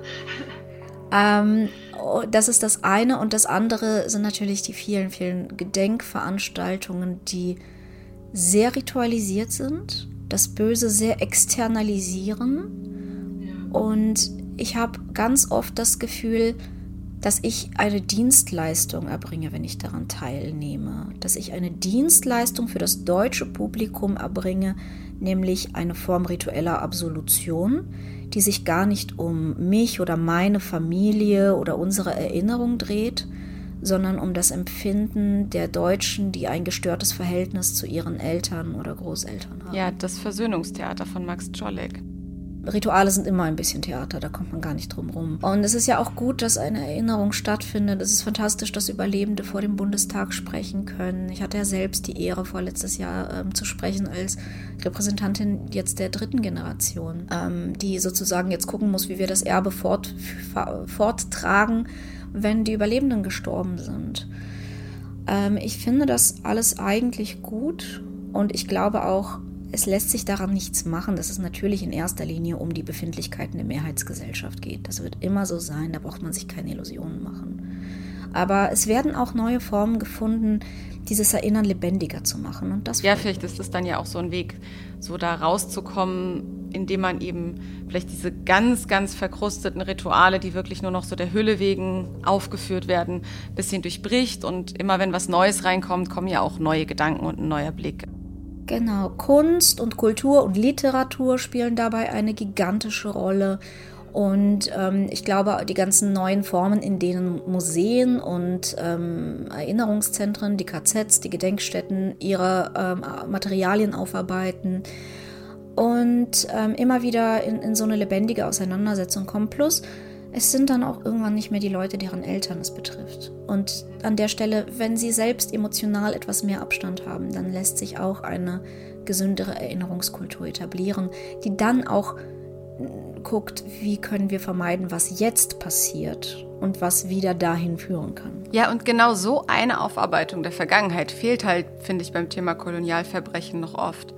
Ähm, oh, das ist das eine. Und das andere sind natürlich die vielen, vielen Gedenkveranstaltungen, die sehr ritualisiert sind, das Böse sehr externalisieren. Und ich habe ganz oft das Gefühl, dass ich eine Dienstleistung erbringe, wenn ich daran teilnehme, dass ich eine Dienstleistung für das deutsche Publikum erbringe, nämlich eine Form ritueller Absolution, die sich gar nicht um mich oder meine Familie oder unsere Erinnerung dreht, sondern um das Empfinden der Deutschen, die ein gestörtes Verhältnis zu ihren Eltern oder Großeltern haben. Ja, das Versöhnungstheater von Max Czolek. Rituale sind immer ein bisschen Theater, da kommt man gar nicht drum rum. Und es ist ja auch gut, dass eine Erinnerung stattfindet. Es ist fantastisch, dass Überlebende vor dem Bundestag sprechen können. Ich hatte ja selbst die Ehre, vorletztes Jahr ähm, zu sprechen als Repräsentantin jetzt der dritten Generation, ähm, die sozusagen jetzt gucken muss, wie wir das Erbe fort, forttragen, wenn die Überlebenden gestorben sind. Ähm, ich finde das alles eigentlich gut und ich glaube auch, es lässt sich daran nichts machen, dass es natürlich in erster Linie um die Befindlichkeiten der Mehrheitsgesellschaft geht. Das wird immer so sein, da braucht man sich keine Illusionen machen. Aber es werden auch neue Formen gefunden, dieses Erinnern lebendiger zu machen. Und das ja, vielleicht ist es dann ja auch so ein Weg, so da rauszukommen, indem man eben vielleicht diese ganz, ganz verkrusteten Rituale, die wirklich nur noch so der Hülle wegen aufgeführt werden, ein bisschen durchbricht. Und immer wenn was Neues reinkommt, kommen ja auch neue Gedanken und ein neuer Blick. Genau, Kunst und Kultur und Literatur spielen dabei eine gigantische Rolle. Und ähm, ich glaube, die ganzen neuen Formen, in denen Museen und ähm, Erinnerungszentren, die KZs, die Gedenkstätten ihre ähm, Materialien aufarbeiten und ähm, immer wieder in, in so eine lebendige Auseinandersetzung kommen. Plus, es sind dann auch irgendwann nicht mehr die Leute, deren Eltern es betrifft. Und an der Stelle, wenn sie selbst emotional etwas mehr Abstand haben, dann lässt sich auch eine gesündere Erinnerungskultur etablieren, die dann auch guckt, wie können wir vermeiden, was jetzt passiert und was wieder dahin führen kann. Ja, und genau so eine Aufarbeitung der Vergangenheit fehlt halt, finde ich, beim Thema Kolonialverbrechen noch oft.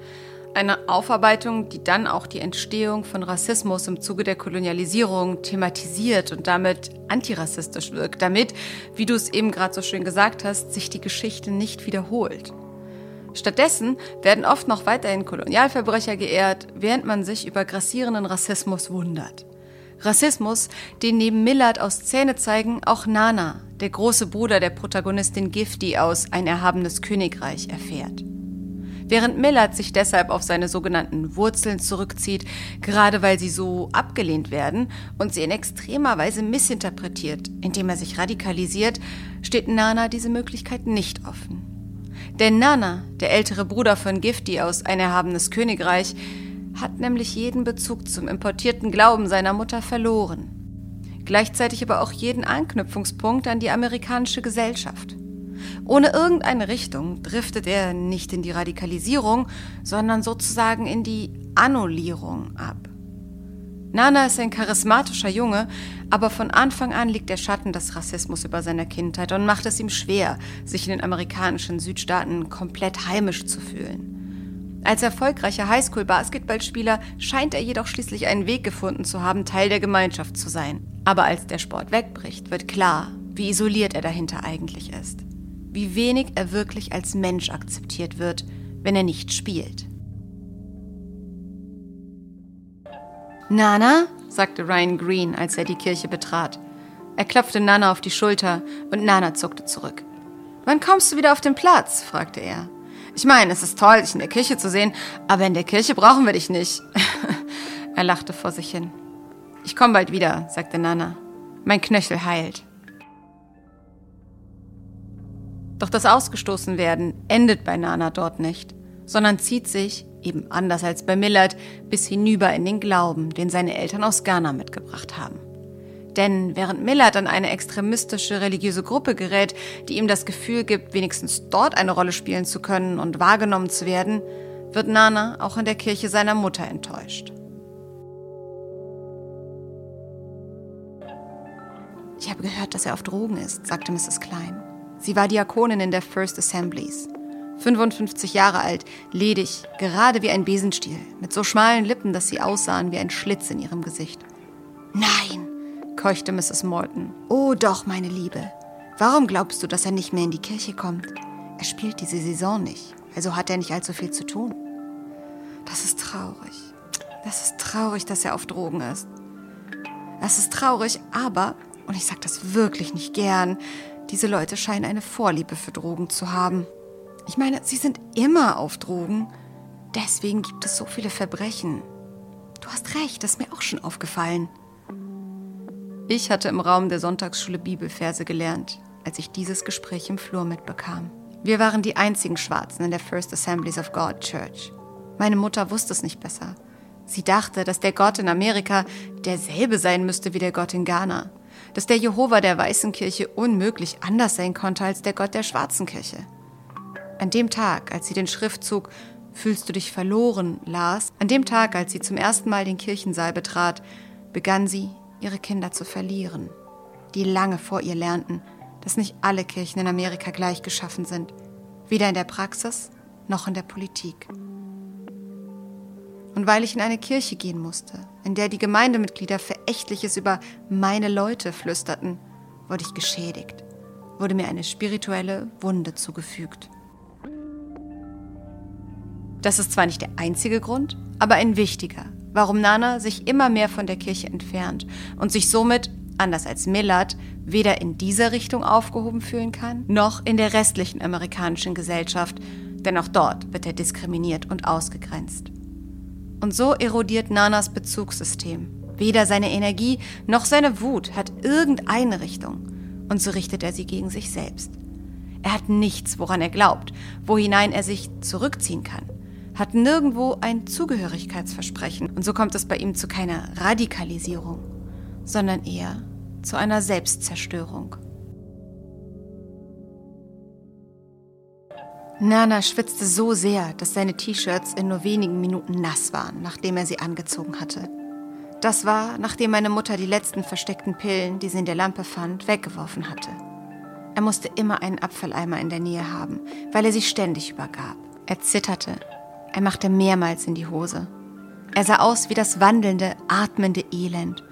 Eine Aufarbeitung, die dann auch die Entstehung von Rassismus im Zuge der Kolonialisierung thematisiert und damit antirassistisch wirkt, damit, wie du es eben gerade so schön gesagt hast, sich die Geschichte nicht wiederholt. Stattdessen werden oft noch weiterhin Kolonialverbrecher geehrt, während man sich über grassierenden Rassismus wundert. Rassismus, den neben Millard aus Zähne zeigen auch Nana, der große Bruder der Protagonistin Gifty aus Ein erhabenes Königreich, erfährt während Millard sich deshalb auf seine sogenannten Wurzeln zurückzieht, gerade weil sie so abgelehnt werden und sie in extremer Weise missinterpretiert, indem er sich radikalisiert, steht Nana diese Möglichkeit nicht offen. Denn Nana, der ältere Bruder von Gifty aus Ein erhabenes Königreich, hat nämlich jeden Bezug zum importierten Glauben seiner Mutter verloren. Gleichzeitig aber auch jeden Anknüpfungspunkt an die amerikanische Gesellschaft. Ohne irgendeine Richtung driftet er nicht in die Radikalisierung, sondern sozusagen in die Annullierung ab. Nana ist ein charismatischer Junge, aber von Anfang an liegt der Schatten des Rassismus über seiner Kindheit und macht es ihm schwer, sich in den amerikanischen Südstaaten komplett heimisch zu fühlen. Als erfolgreicher Highschool-Basketballspieler scheint er jedoch schließlich einen Weg gefunden zu haben, Teil der Gemeinschaft zu sein. Aber als der Sport wegbricht, wird klar, wie isoliert er dahinter eigentlich ist wie wenig er wirklich als Mensch akzeptiert wird, wenn er nicht spielt. Nana, sagte Ryan Green, als er die Kirche betrat. Er klopfte Nana auf die Schulter und Nana zuckte zurück. Wann kommst du wieder auf den Platz? fragte er. Ich meine, es ist toll, dich in der Kirche zu sehen, aber in der Kirche brauchen wir dich nicht. er lachte vor sich hin. Ich komme bald wieder, sagte Nana. Mein Knöchel heilt. Doch das Ausgestoßenwerden endet bei Nana dort nicht, sondern zieht sich, eben anders als bei Millard, bis hinüber in den Glauben, den seine Eltern aus Ghana mitgebracht haben. Denn während Millard an eine extremistische religiöse Gruppe gerät, die ihm das Gefühl gibt, wenigstens dort eine Rolle spielen zu können und wahrgenommen zu werden, wird Nana auch in der Kirche seiner Mutter enttäuscht. Ich habe gehört, dass er auf Drogen ist, sagte Mrs. Klein. Sie war Diakonin in der First Assemblies. 55 Jahre alt, ledig, gerade wie ein Besenstiel, mit so schmalen Lippen, dass sie aussahen wie ein Schlitz in ihrem Gesicht. Nein, keuchte Mrs. Morton. Oh doch, meine Liebe. Warum glaubst du, dass er nicht mehr in die Kirche kommt? Er spielt diese Saison nicht, also hat er nicht allzu viel zu tun. Das ist traurig. Das ist traurig, dass er auf Drogen ist. Das ist traurig, aber, und ich sage das wirklich nicht gern, diese Leute scheinen eine Vorliebe für Drogen zu haben. Ich meine, sie sind immer auf Drogen. Deswegen gibt es so viele Verbrechen. Du hast recht, das ist mir auch schon aufgefallen. Ich hatte im Raum der Sonntagsschule Bibelverse gelernt, als ich dieses Gespräch im Flur mitbekam. Wir waren die einzigen Schwarzen in der First Assemblies of God Church. Meine Mutter wusste es nicht besser. Sie dachte, dass der Gott in Amerika derselbe sein müsste wie der Gott in Ghana, dass der Jehova der weißen Kirche unmöglich anders sein konnte als der Gott der schwarzen Kirche. An dem Tag, als sie den Schriftzug Fühlst du dich verloren las, an dem Tag, als sie zum ersten Mal den Kirchensaal betrat, begann sie, ihre Kinder zu verlieren, die lange vor ihr lernten, dass nicht alle Kirchen in Amerika gleich geschaffen sind, weder in der Praxis noch in der Politik. Und weil ich in eine Kirche gehen musste, in der die Gemeindemitglieder Verächtliches über meine Leute flüsterten, wurde ich geschädigt, wurde mir eine spirituelle Wunde zugefügt. Das ist zwar nicht der einzige Grund, aber ein wichtiger, warum Nana sich immer mehr von der Kirche entfernt und sich somit, anders als Millard, weder in dieser Richtung aufgehoben fühlen kann, noch in der restlichen amerikanischen Gesellschaft, denn auch dort wird er diskriminiert und ausgegrenzt. Und so erodiert Nanas Bezugssystem. Weder seine Energie noch seine Wut hat irgendeine Richtung. Und so richtet er sie gegen sich selbst. Er hat nichts, woran er glaubt, wohinein er sich zurückziehen kann hat nirgendwo ein Zugehörigkeitsversprechen und so kommt es bei ihm zu keiner Radikalisierung, sondern eher zu einer Selbstzerstörung. Nana schwitzte so sehr, dass seine T-Shirts in nur wenigen Minuten nass waren, nachdem er sie angezogen hatte. Das war, nachdem meine Mutter die letzten versteckten Pillen, die sie in der Lampe fand, weggeworfen hatte. Er musste immer einen Abfalleimer in der Nähe haben, weil er sich ständig übergab. Er zitterte, er machte mehrmals in die Hose. Er sah aus wie das wandelnde, atmende Elend.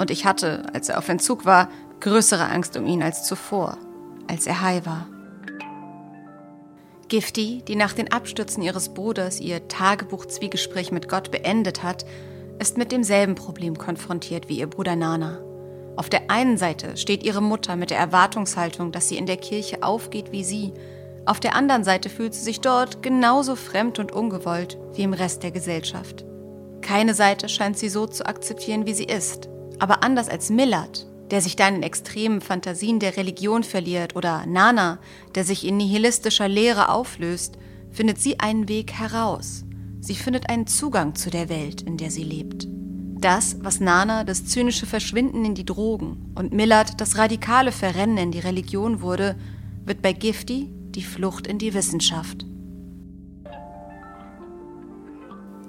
Und ich hatte, als er auf Entzug war, größere Angst um ihn als zuvor, als er high war. Gifty, die nach den Abstürzen ihres Bruders ihr Tagebuch-Zwiegespräch mit Gott beendet hat, ist mit demselben Problem konfrontiert wie ihr Bruder Nana. Auf der einen Seite steht ihre Mutter mit der Erwartungshaltung, dass sie in der Kirche aufgeht wie sie, auf der anderen Seite fühlt sie sich dort genauso fremd und ungewollt wie im Rest der Gesellschaft. Keine Seite scheint sie so zu akzeptieren, wie sie ist. Aber anders als Millard, der sich dann in extremen Fantasien der Religion verliert, oder Nana, der sich in nihilistischer Lehre auflöst, findet sie einen Weg heraus. Sie findet einen Zugang zu der Welt, in der sie lebt. Das, was Nana das zynische Verschwinden in die Drogen und Millard das radikale Verrennen in die Religion wurde, wird bei Gifty die Flucht in die Wissenschaft.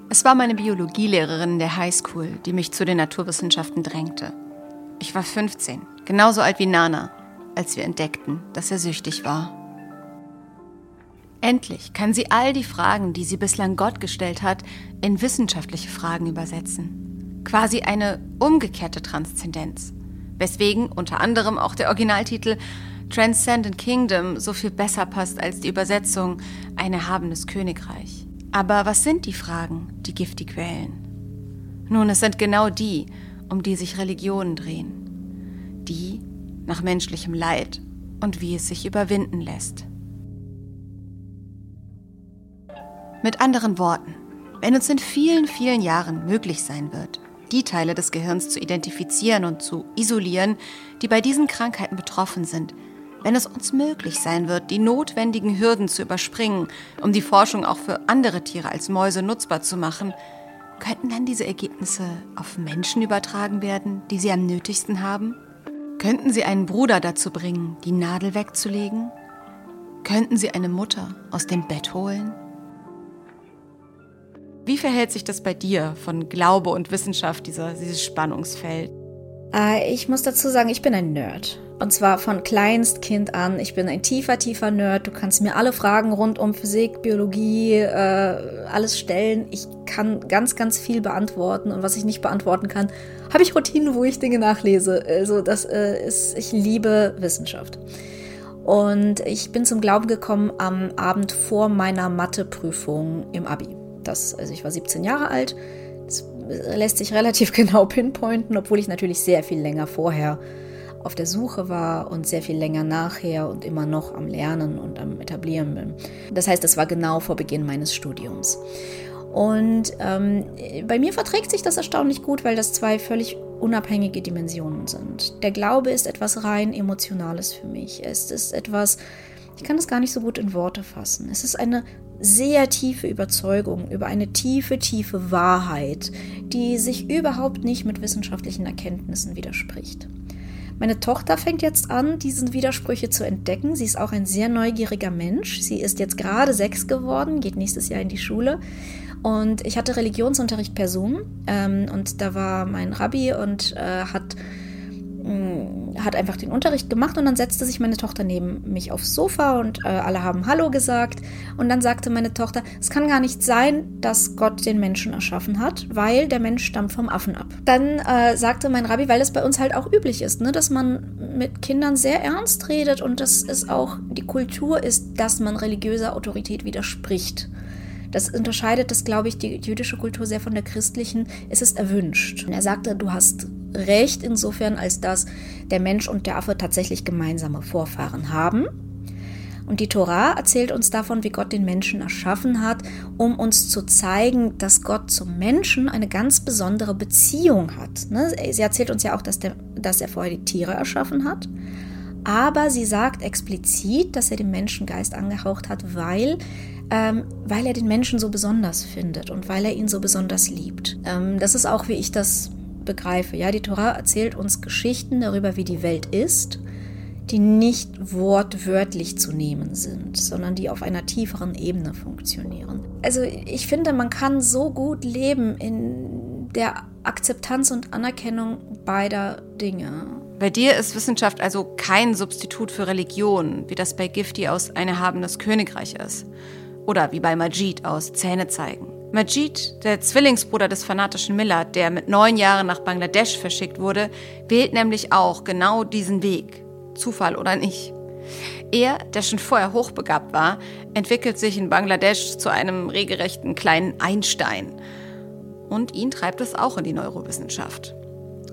Es war meine Biologielehrerin in der Highschool, die mich zu den Naturwissenschaften drängte. Ich war 15, genauso alt wie Nana, als wir entdeckten, dass er süchtig war. Endlich kann sie all die Fragen, die sie bislang Gott gestellt hat, in wissenschaftliche Fragen übersetzen. Quasi eine umgekehrte Transzendenz, weswegen unter anderem auch der Originaltitel Transcendent Kingdom so viel besser passt als die Übersetzung ein erhabenes Königreich. Aber was sind die Fragen, die Gifty quälen? Nun, es sind genau die, um die sich Religionen drehen. Die nach menschlichem Leid und wie es sich überwinden lässt. Mit anderen Worten, wenn uns in vielen, vielen Jahren möglich sein wird, die Teile des Gehirns zu identifizieren und zu isolieren, die bei diesen Krankheiten betroffen sind, wenn es uns möglich sein wird, die notwendigen Hürden zu überspringen, um die Forschung auch für andere Tiere als Mäuse nutzbar zu machen, könnten dann diese Ergebnisse auf Menschen übertragen werden, die sie am nötigsten haben? Könnten sie einen Bruder dazu bringen, die Nadel wegzulegen? Könnten sie eine Mutter aus dem Bett holen? Wie verhält sich das bei dir von Glaube und Wissenschaft, dieser, dieses Spannungsfeld? Äh, ich muss dazu sagen, ich bin ein Nerd. Und zwar von Kleinstkind an. Ich bin ein tiefer, tiefer Nerd. Du kannst mir alle Fragen rund um Physik, Biologie, äh, alles stellen. Ich kann ganz, ganz viel beantworten. Und was ich nicht beantworten kann, habe ich Routinen, wo ich Dinge nachlese. Also das äh, ist, ich liebe Wissenschaft. Und ich bin zum Glauben gekommen am Abend vor meiner Matheprüfung im Abi. Das, also ich war 17 Jahre alt. Lässt sich relativ genau pinpointen, obwohl ich natürlich sehr viel länger vorher auf der Suche war und sehr viel länger nachher und immer noch am Lernen und am Etablieren bin. Das heißt, das war genau vor Beginn meines Studiums. Und ähm, bei mir verträgt sich das erstaunlich gut, weil das zwei völlig unabhängige Dimensionen sind. Der Glaube ist etwas rein Emotionales für mich. Es ist etwas, ich kann das gar nicht so gut in Worte fassen. Es ist eine sehr tiefe Überzeugung über eine tiefe, tiefe Wahrheit, die sich überhaupt nicht mit wissenschaftlichen Erkenntnissen widerspricht. Meine Tochter fängt jetzt an, diese Widersprüche zu entdecken. Sie ist auch ein sehr neugieriger Mensch. Sie ist jetzt gerade sechs geworden, geht nächstes Jahr in die Schule. Und ich hatte Religionsunterricht per Zoom. Ähm, und da war mein Rabbi und äh, hat hat einfach den Unterricht gemacht und dann setzte sich meine Tochter neben mich aufs Sofa und äh, alle haben Hallo gesagt. Und dann sagte meine Tochter, es kann gar nicht sein, dass Gott den Menschen erschaffen hat, weil der Mensch stammt vom Affen ab. Dann äh, sagte mein Rabbi, weil es bei uns halt auch üblich ist, ne, dass man mit Kindern sehr ernst redet und dass es auch die Kultur ist, dass man religiöser Autorität widerspricht. Das unterscheidet das, glaube ich, die jüdische Kultur sehr von der christlichen. Es ist erwünscht. Und er sagte, du hast recht insofern, als dass der Mensch und der Affe tatsächlich gemeinsame Vorfahren haben. Und die Tora erzählt uns davon, wie Gott den Menschen erschaffen hat, um uns zu zeigen, dass Gott zum Menschen eine ganz besondere Beziehung hat. Ne? Sie erzählt uns ja auch, dass, der, dass er vorher die Tiere erschaffen hat. Aber sie sagt explizit, dass er den Menschengeist angehaucht hat, weil ähm, weil er den Menschen so besonders findet und weil er ihn so besonders liebt. Ähm, das ist auch, wie ich das begreife. Ja, die Torah erzählt uns Geschichten darüber, wie die Welt ist, die nicht wortwörtlich zu nehmen sind, sondern die auf einer tieferen Ebene funktionieren. Also ich finde, man kann so gut leben in der Akzeptanz und Anerkennung beider Dinge. Bei dir ist Wissenschaft also kein Substitut für Religion, wie das bei Gifty aus Ein erhabenes Königreich ist. Oder wie bei Majid aus Zähne zeigen. Majid, der Zwillingsbruder des fanatischen Miller, der mit neun Jahren nach Bangladesch verschickt wurde, wählt nämlich auch genau diesen Weg. Zufall oder nicht. Er, der schon vorher hochbegabt war, entwickelt sich in Bangladesch zu einem regelrechten kleinen Einstein. Und ihn treibt es auch in die Neurowissenschaft.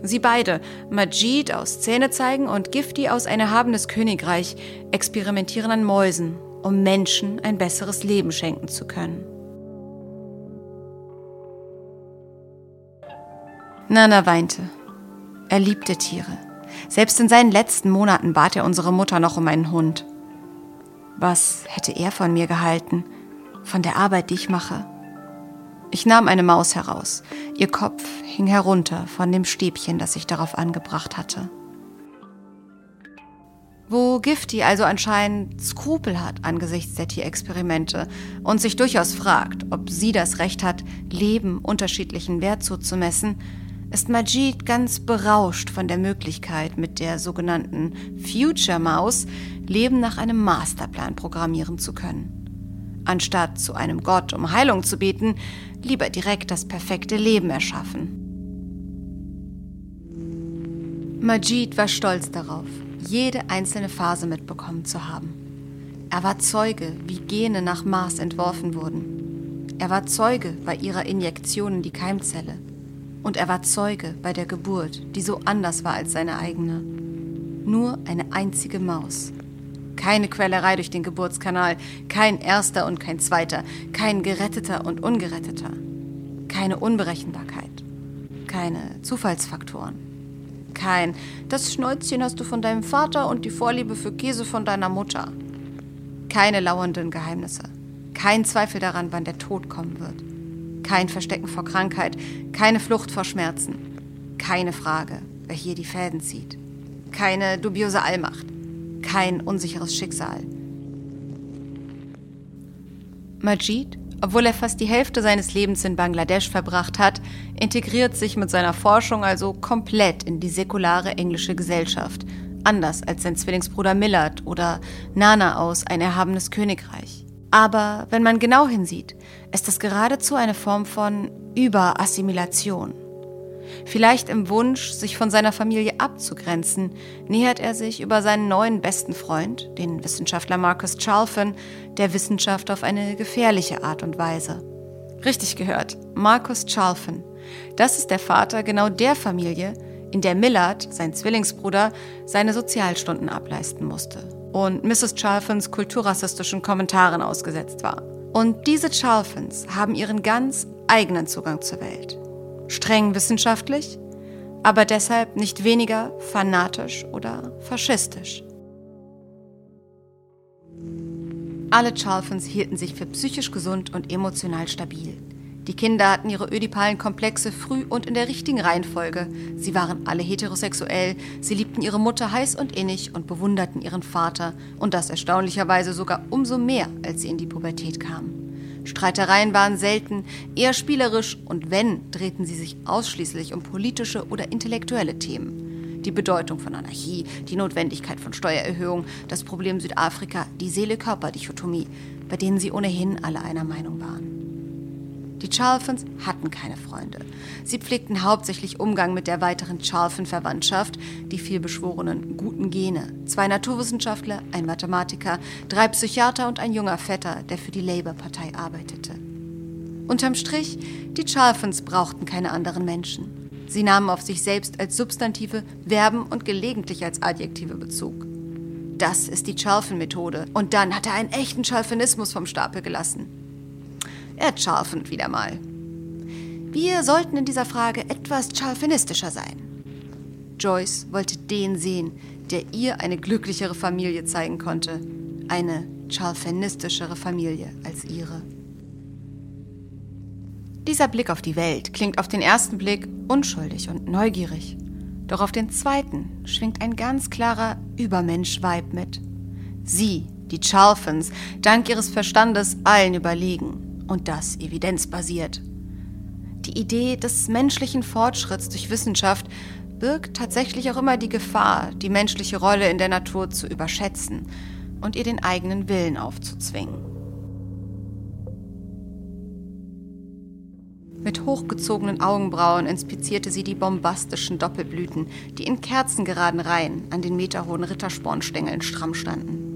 Sie beide, Majid aus Zähne zeigen und Gifty aus Ein erhabenes Königreich, experimentieren an Mäusen um Menschen ein besseres Leben schenken zu können. Nana weinte. Er liebte Tiere. Selbst in seinen letzten Monaten bat er unsere Mutter noch um einen Hund. Was hätte er von mir gehalten? Von der Arbeit, die ich mache? Ich nahm eine Maus heraus. Ihr Kopf hing herunter von dem Stäbchen, das ich darauf angebracht hatte. Wo Gifty also anscheinend Skrupel hat angesichts der Tierexperimente und sich durchaus fragt, ob sie das Recht hat, Leben unterschiedlichen Wert zuzumessen, ist Majid ganz berauscht von der Möglichkeit, mit der sogenannten Future Maus Leben nach einem Masterplan programmieren zu können. Anstatt zu einem Gott um Heilung zu beten, lieber direkt das perfekte Leben erschaffen. Majid war stolz darauf, jede einzelne Phase mitbekommen zu haben. Er war Zeuge, wie Gene nach Mars entworfen wurden. Er war Zeuge bei ihrer Injektion in die Keimzelle. Und er war Zeuge bei der Geburt, die so anders war als seine eigene. Nur eine einzige Maus. Keine Quälerei durch den Geburtskanal, kein erster und kein zweiter, kein geretteter und ungeretteter. Keine Unberechenbarkeit, keine Zufallsfaktoren kein Das Schnäuzchen hast du von deinem Vater und die Vorliebe für Käse von deiner Mutter. Keine lauernden Geheimnisse. Kein Zweifel daran, wann der Tod kommen wird. Kein Verstecken vor Krankheit. Keine Flucht vor Schmerzen. Keine Frage, wer hier die Fäden zieht. Keine dubiose Allmacht. Kein unsicheres Schicksal. Majid obwohl er fast die Hälfte seines Lebens in Bangladesch verbracht hat, integriert sich mit seiner Forschung also komplett in die säkulare englische Gesellschaft, anders als sein Zwillingsbruder Millard oder Nana aus Ein erhabenes Königreich. Aber wenn man genau hinsieht, ist das geradezu eine Form von Überassimilation. Vielleicht im Wunsch, sich von seiner Familie abzugrenzen, nähert er sich über seinen neuen besten Freund, den Wissenschaftler Marcus Chalfin, der Wissenschaft auf eine gefährliche Art und Weise. Richtig gehört, Marcus Chalfin. Das ist der Vater genau der Familie, in der Millard, sein Zwillingsbruder, seine Sozialstunden ableisten musste und Mrs. Chalfins kulturrassistischen Kommentaren ausgesetzt war. Und diese Chalfins haben ihren ganz eigenen Zugang zur Welt streng wissenschaftlich, aber deshalb nicht weniger fanatisch oder faschistisch. Alle Chalfens hielten sich für psychisch gesund und emotional stabil. Die Kinder hatten ihre ödipalen Komplexe früh und in der richtigen Reihenfolge. Sie waren alle heterosexuell, sie liebten ihre Mutter heiß und innig und bewunderten ihren Vater. Und das erstaunlicherweise sogar umso mehr, als sie in die Pubertät kamen. Streitereien waren selten, eher spielerisch und wenn, drehten sie sich ausschließlich um politische oder intellektuelle Themen. Die Bedeutung von Anarchie, die Notwendigkeit von Steuererhöhung, das Problem Südafrika, die Seele-Körper-Dichotomie, bei denen sie ohnehin alle einer Meinung waren. Die Charlefons hatten keine Freunde. Sie pflegten hauptsächlich Umgang mit der weiteren Charlefon-Verwandtschaft, die vielbeschworenen guten Gene. Zwei Naturwissenschaftler, ein Mathematiker, drei Psychiater und ein junger Vetter, der für die Labour-Partei arbeitete. Unterm Strich, die Charlefons brauchten keine anderen Menschen. Sie nahmen auf sich selbst als Substantive, Verben und gelegentlich als Adjektive Bezug. Das ist die Charlefon-Methode. Und dann hat er einen echten Charlfonismus vom Stapel gelassen entschärfend wieder mal. Wir sollten in dieser Frage etwas scharfinistischer sein. Joyce wollte den sehen, der ihr eine glücklichere Familie zeigen konnte. Eine scharfinistischere Familie als ihre. Dieser Blick auf die Welt klingt auf den ersten Blick unschuldig und neugierig. Doch auf den zweiten schwingt ein ganz klarer Übermensch-Vibe mit. Sie, die Charlfons, dank ihres Verstandes allen überlegen und das evidenzbasiert. Die Idee des menschlichen Fortschritts durch Wissenschaft birgt tatsächlich auch immer die Gefahr, die menschliche Rolle in der Natur zu überschätzen und ihr den eigenen Willen aufzuzwingen. Mit hochgezogenen Augenbrauen inspizierte sie die bombastischen Doppelblüten, die in kerzengeraden Reihen an den meterhohen Ritterspornstängeln stramm standen.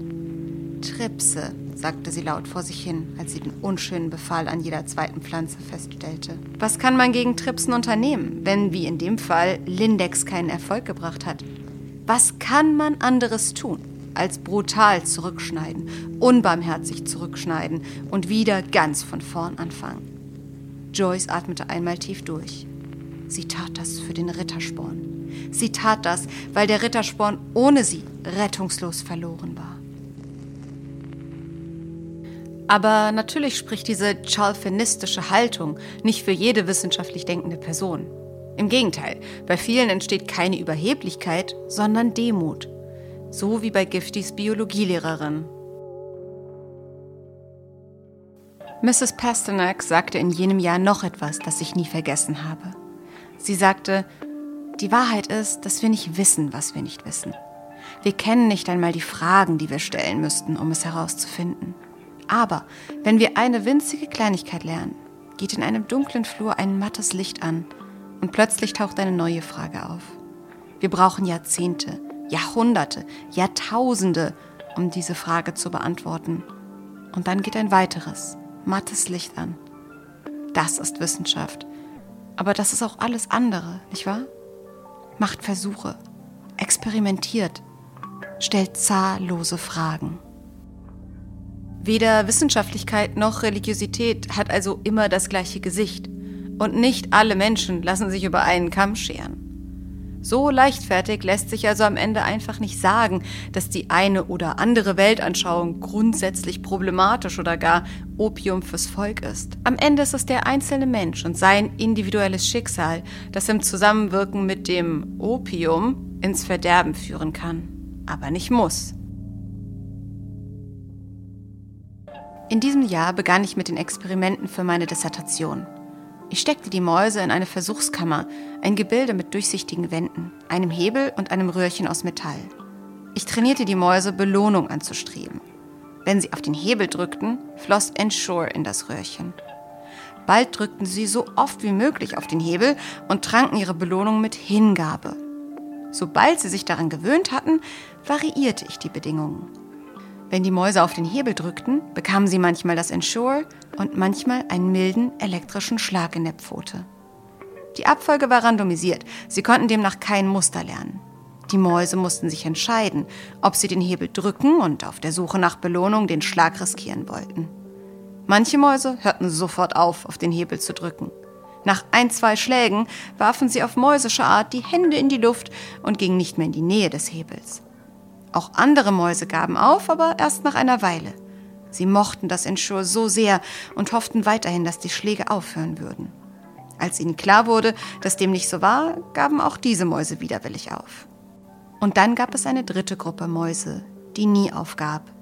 Tripse, sagte sie laut vor sich hin, als sie den unschönen Befall an jeder zweiten Pflanze feststellte. Was kann man gegen Tripsen unternehmen, wenn, wie in dem Fall, Lindex keinen Erfolg gebracht hat? Was kann man anderes tun, als brutal zurückschneiden, unbarmherzig zurückschneiden und wieder ganz von vorn anfangen? Joyce atmete einmal tief durch. Sie tat das für den Rittersporn. Sie tat das, weil der Rittersporn ohne sie rettungslos verloren war. Aber natürlich spricht diese chalfinistische Haltung nicht für jede wissenschaftlich denkende Person. Im Gegenteil, bei vielen entsteht keine Überheblichkeit, sondern Demut. So wie bei Giftys Biologielehrerin. Mrs. Pasternak sagte in jenem Jahr noch etwas, das ich nie vergessen habe. Sie sagte, die Wahrheit ist, dass wir nicht wissen, was wir nicht wissen. Wir kennen nicht einmal die Fragen, die wir stellen müssten, um es herauszufinden. Aber wenn wir eine winzige Kleinigkeit lernen, geht in einem dunklen Flur ein mattes Licht an und plötzlich taucht eine neue Frage auf. Wir brauchen Jahrzehnte, Jahrhunderte, Jahrtausende, um diese Frage zu beantworten. Und dann geht ein weiteres, mattes Licht an. Das ist Wissenschaft. Aber das ist auch alles andere, nicht wahr? Macht Versuche, experimentiert, stellt zahllose Fragen. Weder Wissenschaftlichkeit noch Religiosität hat also immer das gleiche Gesicht. Und nicht alle Menschen lassen sich über einen Kamm scheren. So leichtfertig lässt sich also am Ende einfach nicht sagen, dass die eine oder andere Weltanschauung grundsätzlich problematisch oder gar Opium fürs Volk ist. Am Ende ist es der einzelne Mensch und sein individuelles Schicksal, das im Zusammenwirken mit dem Opium ins Verderben führen kann, aber nicht muss. In diesem Jahr begann ich mit den Experimenten für meine Dissertation. Ich steckte die Mäuse in eine Versuchskammer, ein Gebilde mit durchsichtigen Wänden, einem Hebel und einem Röhrchen aus Metall. Ich trainierte die Mäuse, Belohnung anzustreben. Wenn sie auf den Hebel drückten, floss Ensure in das Röhrchen. Bald drückten sie so oft wie möglich auf den Hebel und tranken ihre Belohnung mit Hingabe. Sobald sie sich daran gewöhnt hatten, variierte ich die Bedingungen. Wenn die Mäuse auf den Hebel drückten, bekamen sie manchmal das Ensure und manchmal einen milden elektrischen Schlag in der Pfote. Die Abfolge war randomisiert, sie konnten demnach kein Muster lernen. Die Mäuse mussten sich entscheiden, ob sie den Hebel drücken und auf der Suche nach Belohnung den Schlag riskieren wollten. Manche Mäuse hörten sofort auf, auf den Hebel zu drücken. Nach ein, zwei Schlägen warfen sie auf mäusische Art die Hände in die Luft und gingen nicht mehr in die Nähe des Hebels. Auch andere Mäuse gaben auf, aber erst nach einer Weile. Sie mochten das Ensure so sehr und hofften weiterhin, dass die Schläge aufhören würden. Als ihnen klar wurde, dass dem nicht so war, gaben auch diese Mäuse widerwillig auf. Und dann gab es eine dritte Gruppe Mäuse, die nie aufgab.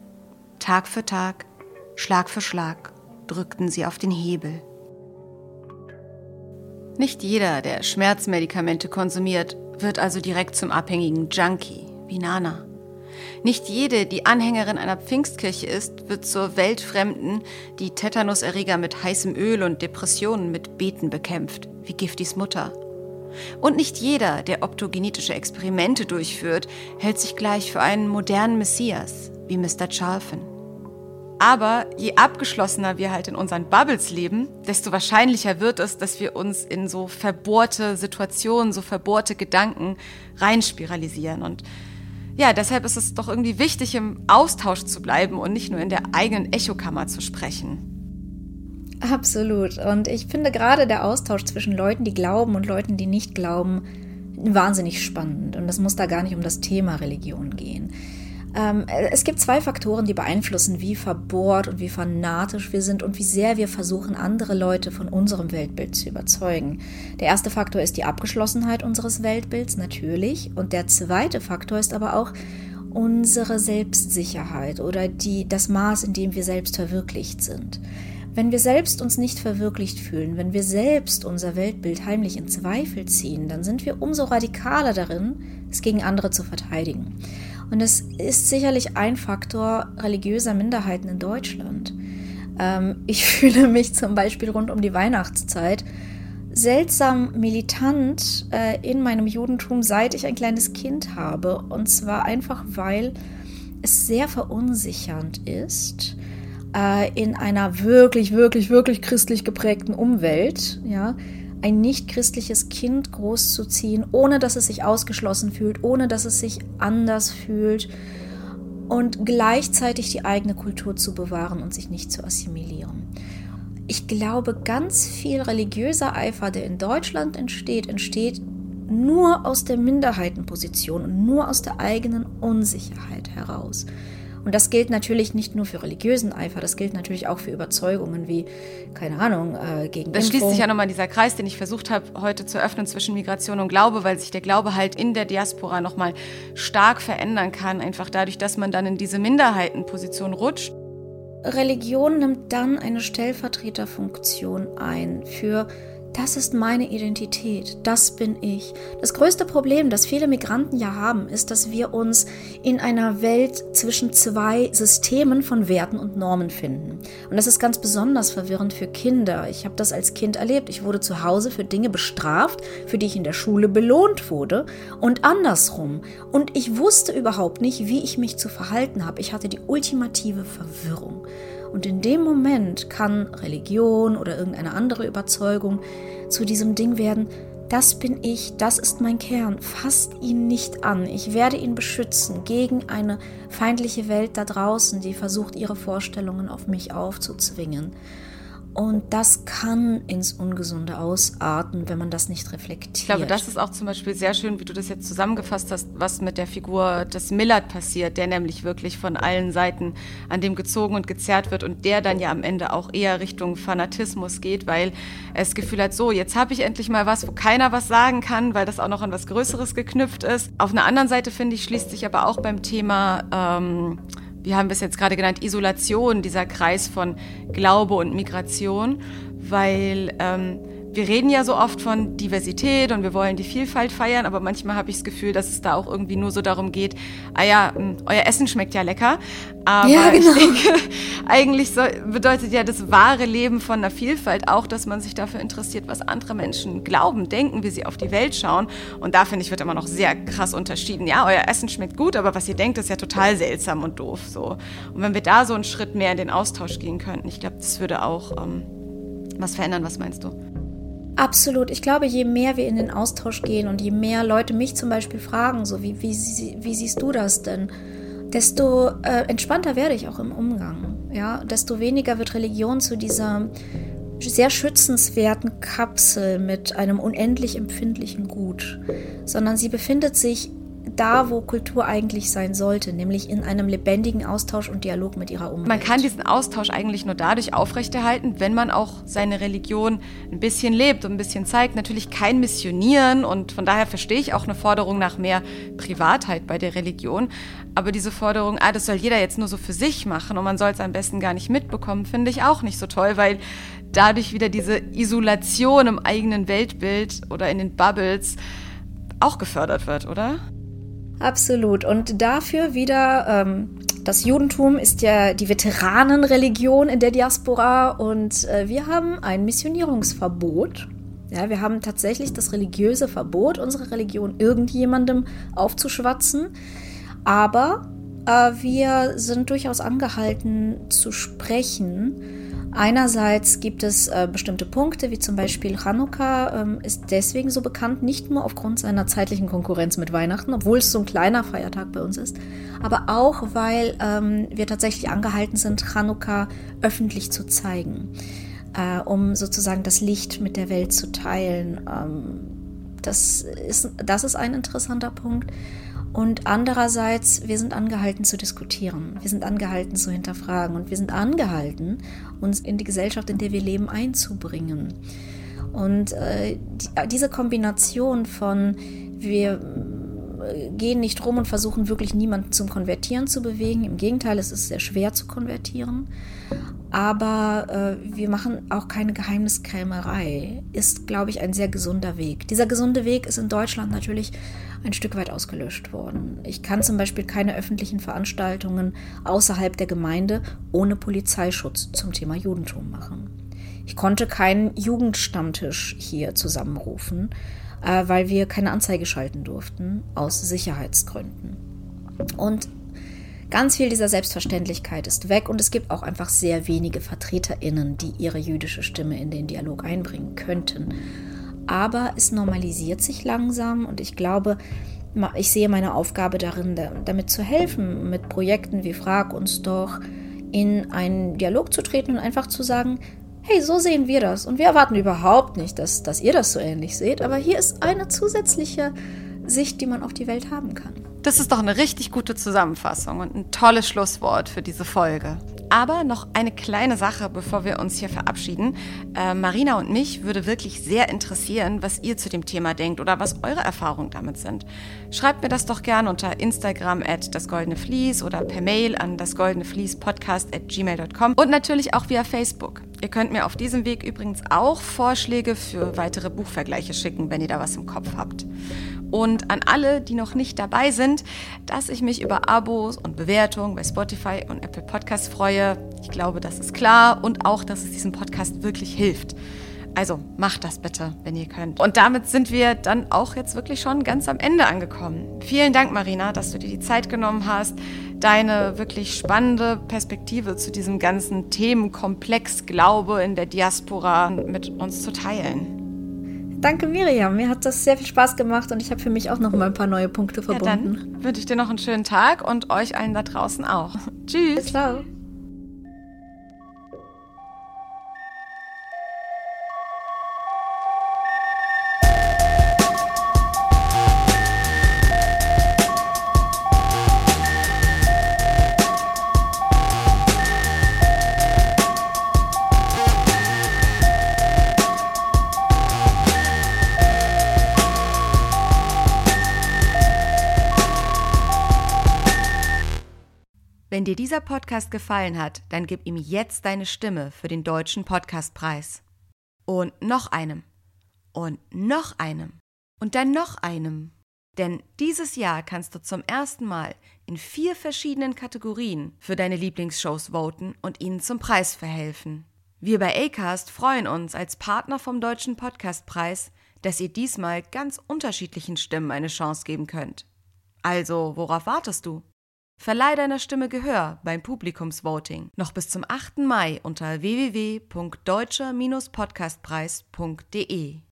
Tag für Tag, Schlag für Schlag drückten sie auf den Hebel. Nicht jeder, der Schmerzmedikamente konsumiert, wird also direkt zum abhängigen Junkie, wie Nana. Nicht jede, die Anhängerin einer Pfingstkirche ist, wird zur Weltfremden, die Tetanuserreger mit heißem Öl und Depressionen mit Beten bekämpft, wie Giftis Mutter. Und nicht jeder, der optogenetische Experimente durchführt, hält sich gleich für einen modernen Messias, wie Mr. Charlton. Aber je abgeschlossener wir halt in unseren Bubbles leben, desto wahrscheinlicher wird es, dass wir uns in so verbohrte Situationen, so verbohrte Gedanken reinspiralisieren. Und ja, deshalb ist es doch irgendwie wichtig, im Austausch zu bleiben und nicht nur in der eigenen Echokammer zu sprechen. Absolut. Und ich finde gerade der Austausch zwischen Leuten, die glauben und Leuten, die nicht glauben, wahnsinnig spannend. Und es muss da gar nicht um das Thema Religion gehen. Ähm, es gibt zwei Faktoren, die beeinflussen, wie verbohrt und wie fanatisch wir sind und wie sehr wir versuchen, andere Leute von unserem Weltbild zu überzeugen. Der erste Faktor ist die Abgeschlossenheit unseres Weltbilds, natürlich. Und der zweite Faktor ist aber auch unsere Selbstsicherheit oder die, das Maß, in dem wir selbst verwirklicht sind. Wenn wir selbst uns nicht verwirklicht fühlen, wenn wir selbst unser Weltbild heimlich in Zweifel ziehen, dann sind wir umso radikaler darin, es gegen andere zu verteidigen. Und es ist sicherlich ein Faktor religiöser Minderheiten in Deutschland. Ähm, ich fühle mich zum Beispiel rund um die Weihnachtszeit seltsam militant äh, in meinem Judentum, seit ich ein kleines Kind habe. Und zwar einfach, weil es sehr verunsichernd ist, äh, in einer wirklich, wirklich, wirklich christlich geprägten Umwelt, ja, ein nicht christliches Kind großzuziehen, ohne dass es sich ausgeschlossen fühlt, ohne dass es sich anders fühlt und gleichzeitig die eigene Kultur zu bewahren und sich nicht zu assimilieren. Ich glaube, ganz viel religiöser Eifer, der in Deutschland entsteht, entsteht nur aus der Minderheitenposition und nur aus der eigenen Unsicherheit heraus. Und das gilt natürlich nicht nur für religiösen Eifer, das gilt natürlich auch für Überzeugungen wie, keine Ahnung, äh, gegen Das schließt sich ja nochmal dieser Kreis, den ich versucht habe, heute zu öffnen zwischen Migration und Glaube, weil sich der Glaube halt in der Diaspora nochmal stark verändern kann, einfach dadurch, dass man dann in diese Minderheitenposition rutscht. Religion nimmt dann eine Stellvertreterfunktion ein für das ist meine Identität, das bin ich. Das größte Problem, das viele Migranten ja haben, ist, dass wir uns in einer Welt zwischen zwei Systemen von Werten und Normen finden. Und das ist ganz besonders verwirrend für Kinder. Ich habe das als Kind erlebt. Ich wurde zu Hause für Dinge bestraft, für die ich in der Schule belohnt wurde und andersrum. Und ich wusste überhaupt nicht, wie ich mich zu verhalten habe. Ich hatte die ultimative Verwirrung. Und in dem Moment kann Religion oder irgendeine andere Überzeugung zu diesem Ding werden, das bin ich, das ist mein Kern, fasst ihn nicht an. Ich werde ihn beschützen gegen eine feindliche Welt da draußen, die versucht, ihre Vorstellungen auf mich aufzuzwingen. Und das kann ins Ungesunde ausarten, wenn man das nicht reflektiert. Ich glaube, das ist auch zum Beispiel sehr schön, wie du das jetzt zusammengefasst hast, was mit der Figur des Millard passiert, der nämlich wirklich von allen Seiten an dem gezogen und gezerrt wird und der dann ja am Ende auch eher Richtung Fanatismus geht, weil er das Gefühl hat, so, jetzt habe ich endlich mal was, wo keiner was sagen kann, weil das auch noch an was Größeres geknüpft ist. Auf einer anderen Seite, finde ich, schließt sich aber auch beim Thema... Ähm, wie haben wir es jetzt gerade genannt, Isolation, dieser Kreis von Glaube und Migration, weil ähm, wir reden ja so oft von Diversität und wir wollen die Vielfalt feiern, aber manchmal habe ich das Gefühl, dass es da auch irgendwie nur so darum geht, ah ja, hm, euer Essen schmeckt ja lecker, aber ja, genau. ich denke, eigentlich so, bedeutet ja das wahre Leben von einer Vielfalt auch, dass man sich dafür interessiert, was andere Menschen glauben, denken, wie sie auf die Welt schauen und da finde ich, wird immer noch sehr krass unterschieden. Ja, euer Essen schmeckt gut, aber was ihr denkt, ist ja total seltsam und doof so. Und wenn wir da so einen Schritt mehr in den Austausch gehen könnten, ich glaube, das würde auch ähm, was verändern. Was meinst du? Absolut. Ich glaube, je mehr wir in den Austausch gehen und je mehr Leute mich zum Beispiel fragen, so wie, wie, wie siehst du das denn, desto äh, entspannter werde ich auch im Umgang. Ja, desto weniger wird Religion zu dieser sehr schützenswerten Kapsel mit einem unendlich empfindlichen Gut, sondern sie befindet sich da, wo Kultur eigentlich sein sollte, nämlich in einem lebendigen Austausch und Dialog mit ihrer Umwelt. Man kann diesen Austausch eigentlich nur dadurch aufrechterhalten, wenn man auch seine Religion ein bisschen lebt und ein bisschen zeigt. Natürlich kein Missionieren und von daher verstehe ich auch eine Forderung nach mehr Privatheit bei der Religion. Aber diese Forderung, ah, das soll jeder jetzt nur so für sich machen und man soll es am besten gar nicht mitbekommen, finde ich auch nicht so toll, weil dadurch wieder diese Isolation im eigenen Weltbild oder in den Bubbles auch gefördert wird, oder? Absolut. Und dafür wieder, ähm, das Judentum ist ja die Veteranenreligion in der Diaspora und äh, wir haben ein Missionierungsverbot. Ja, wir haben tatsächlich das religiöse Verbot, unsere Religion irgendjemandem aufzuschwatzen. Aber äh, wir sind durchaus angehalten zu sprechen Einerseits gibt es äh, bestimmte Punkte, wie zum Beispiel Chanukka ähm, ist deswegen so bekannt, nicht nur aufgrund seiner zeitlichen Konkurrenz mit Weihnachten, obwohl es so ein kleiner Feiertag bei uns ist, aber auch, weil ähm, wir tatsächlich angehalten sind, Chanukka öffentlich zu zeigen, äh, um sozusagen das Licht mit der Welt zu teilen. Ähm, das, ist, das ist ein interessanter Punkt. Und andererseits, wir sind angehalten zu diskutieren, wir sind angehalten zu hinterfragen und wir sind angehalten, uns in die Gesellschaft, in der wir leben, einzubringen. Und äh, die, diese Kombination von, wir äh, gehen nicht rum und versuchen wirklich niemanden zum Konvertieren zu bewegen. Im Gegenteil, es ist sehr schwer zu konvertieren. Aber äh, wir machen auch keine Geheimniskrämerei. Ist, glaube ich, ein sehr gesunder Weg. Dieser gesunde Weg ist in Deutschland natürlich ein Stück weit ausgelöscht worden. Ich kann zum Beispiel keine öffentlichen Veranstaltungen außerhalb der Gemeinde ohne Polizeischutz zum Thema Judentum machen. Ich konnte keinen Jugendstammtisch hier zusammenrufen, äh, weil wir keine Anzeige schalten durften aus Sicherheitsgründen. Und Ganz viel dieser Selbstverständlichkeit ist weg und es gibt auch einfach sehr wenige VertreterInnen, die ihre jüdische Stimme in den Dialog einbringen könnten. Aber es normalisiert sich langsam und ich glaube, ich sehe meine Aufgabe darin, damit zu helfen, mit Projekten wie Frag uns doch in einen Dialog zu treten und einfach zu sagen, hey, so sehen wir das. Und wir erwarten überhaupt nicht, dass, dass ihr das so ähnlich seht, aber hier ist eine zusätzliche Sicht, die man auf die Welt haben kann. Das ist doch eine richtig gute Zusammenfassung und ein tolles Schlusswort für diese Folge. Aber noch eine kleine Sache, bevor wir uns hier verabschieden. Äh, Marina und mich würde wirklich sehr interessieren, was ihr zu dem Thema denkt oder was eure Erfahrungen damit sind. Schreibt mir das doch gerne unter Instagram at das oder per Mail an das at gmail.com und natürlich auch via Facebook. Ihr könnt mir auf diesem Weg übrigens auch Vorschläge für weitere Buchvergleiche schicken, wenn ihr da was im Kopf habt und an alle, die noch nicht dabei sind, dass ich mich über Abos und Bewertungen bei Spotify und Apple Podcasts freue. Ich glaube, das ist klar und auch, dass es diesem Podcast wirklich hilft. Also macht das bitte, wenn ihr könnt. Und damit sind wir dann auch jetzt wirklich schon ganz am Ende angekommen. Vielen Dank, Marina, dass du dir die Zeit genommen hast, deine wirklich spannende Perspektive zu diesem ganzen Themenkomplex Glaube in der Diaspora mit uns zu teilen. Danke, Miriam. Mir hat das sehr viel Spaß gemacht und ich habe für mich auch noch mal ein paar neue Punkte verbunden. Ja, dann wünsche ich dir noch einen schönen Tag und euch allen da draußen auch. Tschüss. Ciao. Wenn dir dieser Podcast gefallen hat, dann gib ihm jetzt deine Stimme für den Deutschen Podcastpreis. Und noch einem. Und noch einem. Und dann noch einem. Denn dieses Jahr kannst du zum ersten Mal in vier verschiedenen Kategorien für deine Lieblingsshows voten und ihnen zum Preis verhelfen. Wir bei Acast freuen uns als Partner vom Deutschen Podcastpreis, dass ihr diesmal ganz unterschiedlichen Stimmen eine Chance geben könnt. Also, worauf wartest du? Verleih deiner Stimme Gehör beim Publikumsvoting noch bis zum 8. Mai unter www.deutscher-podcastpreis.de.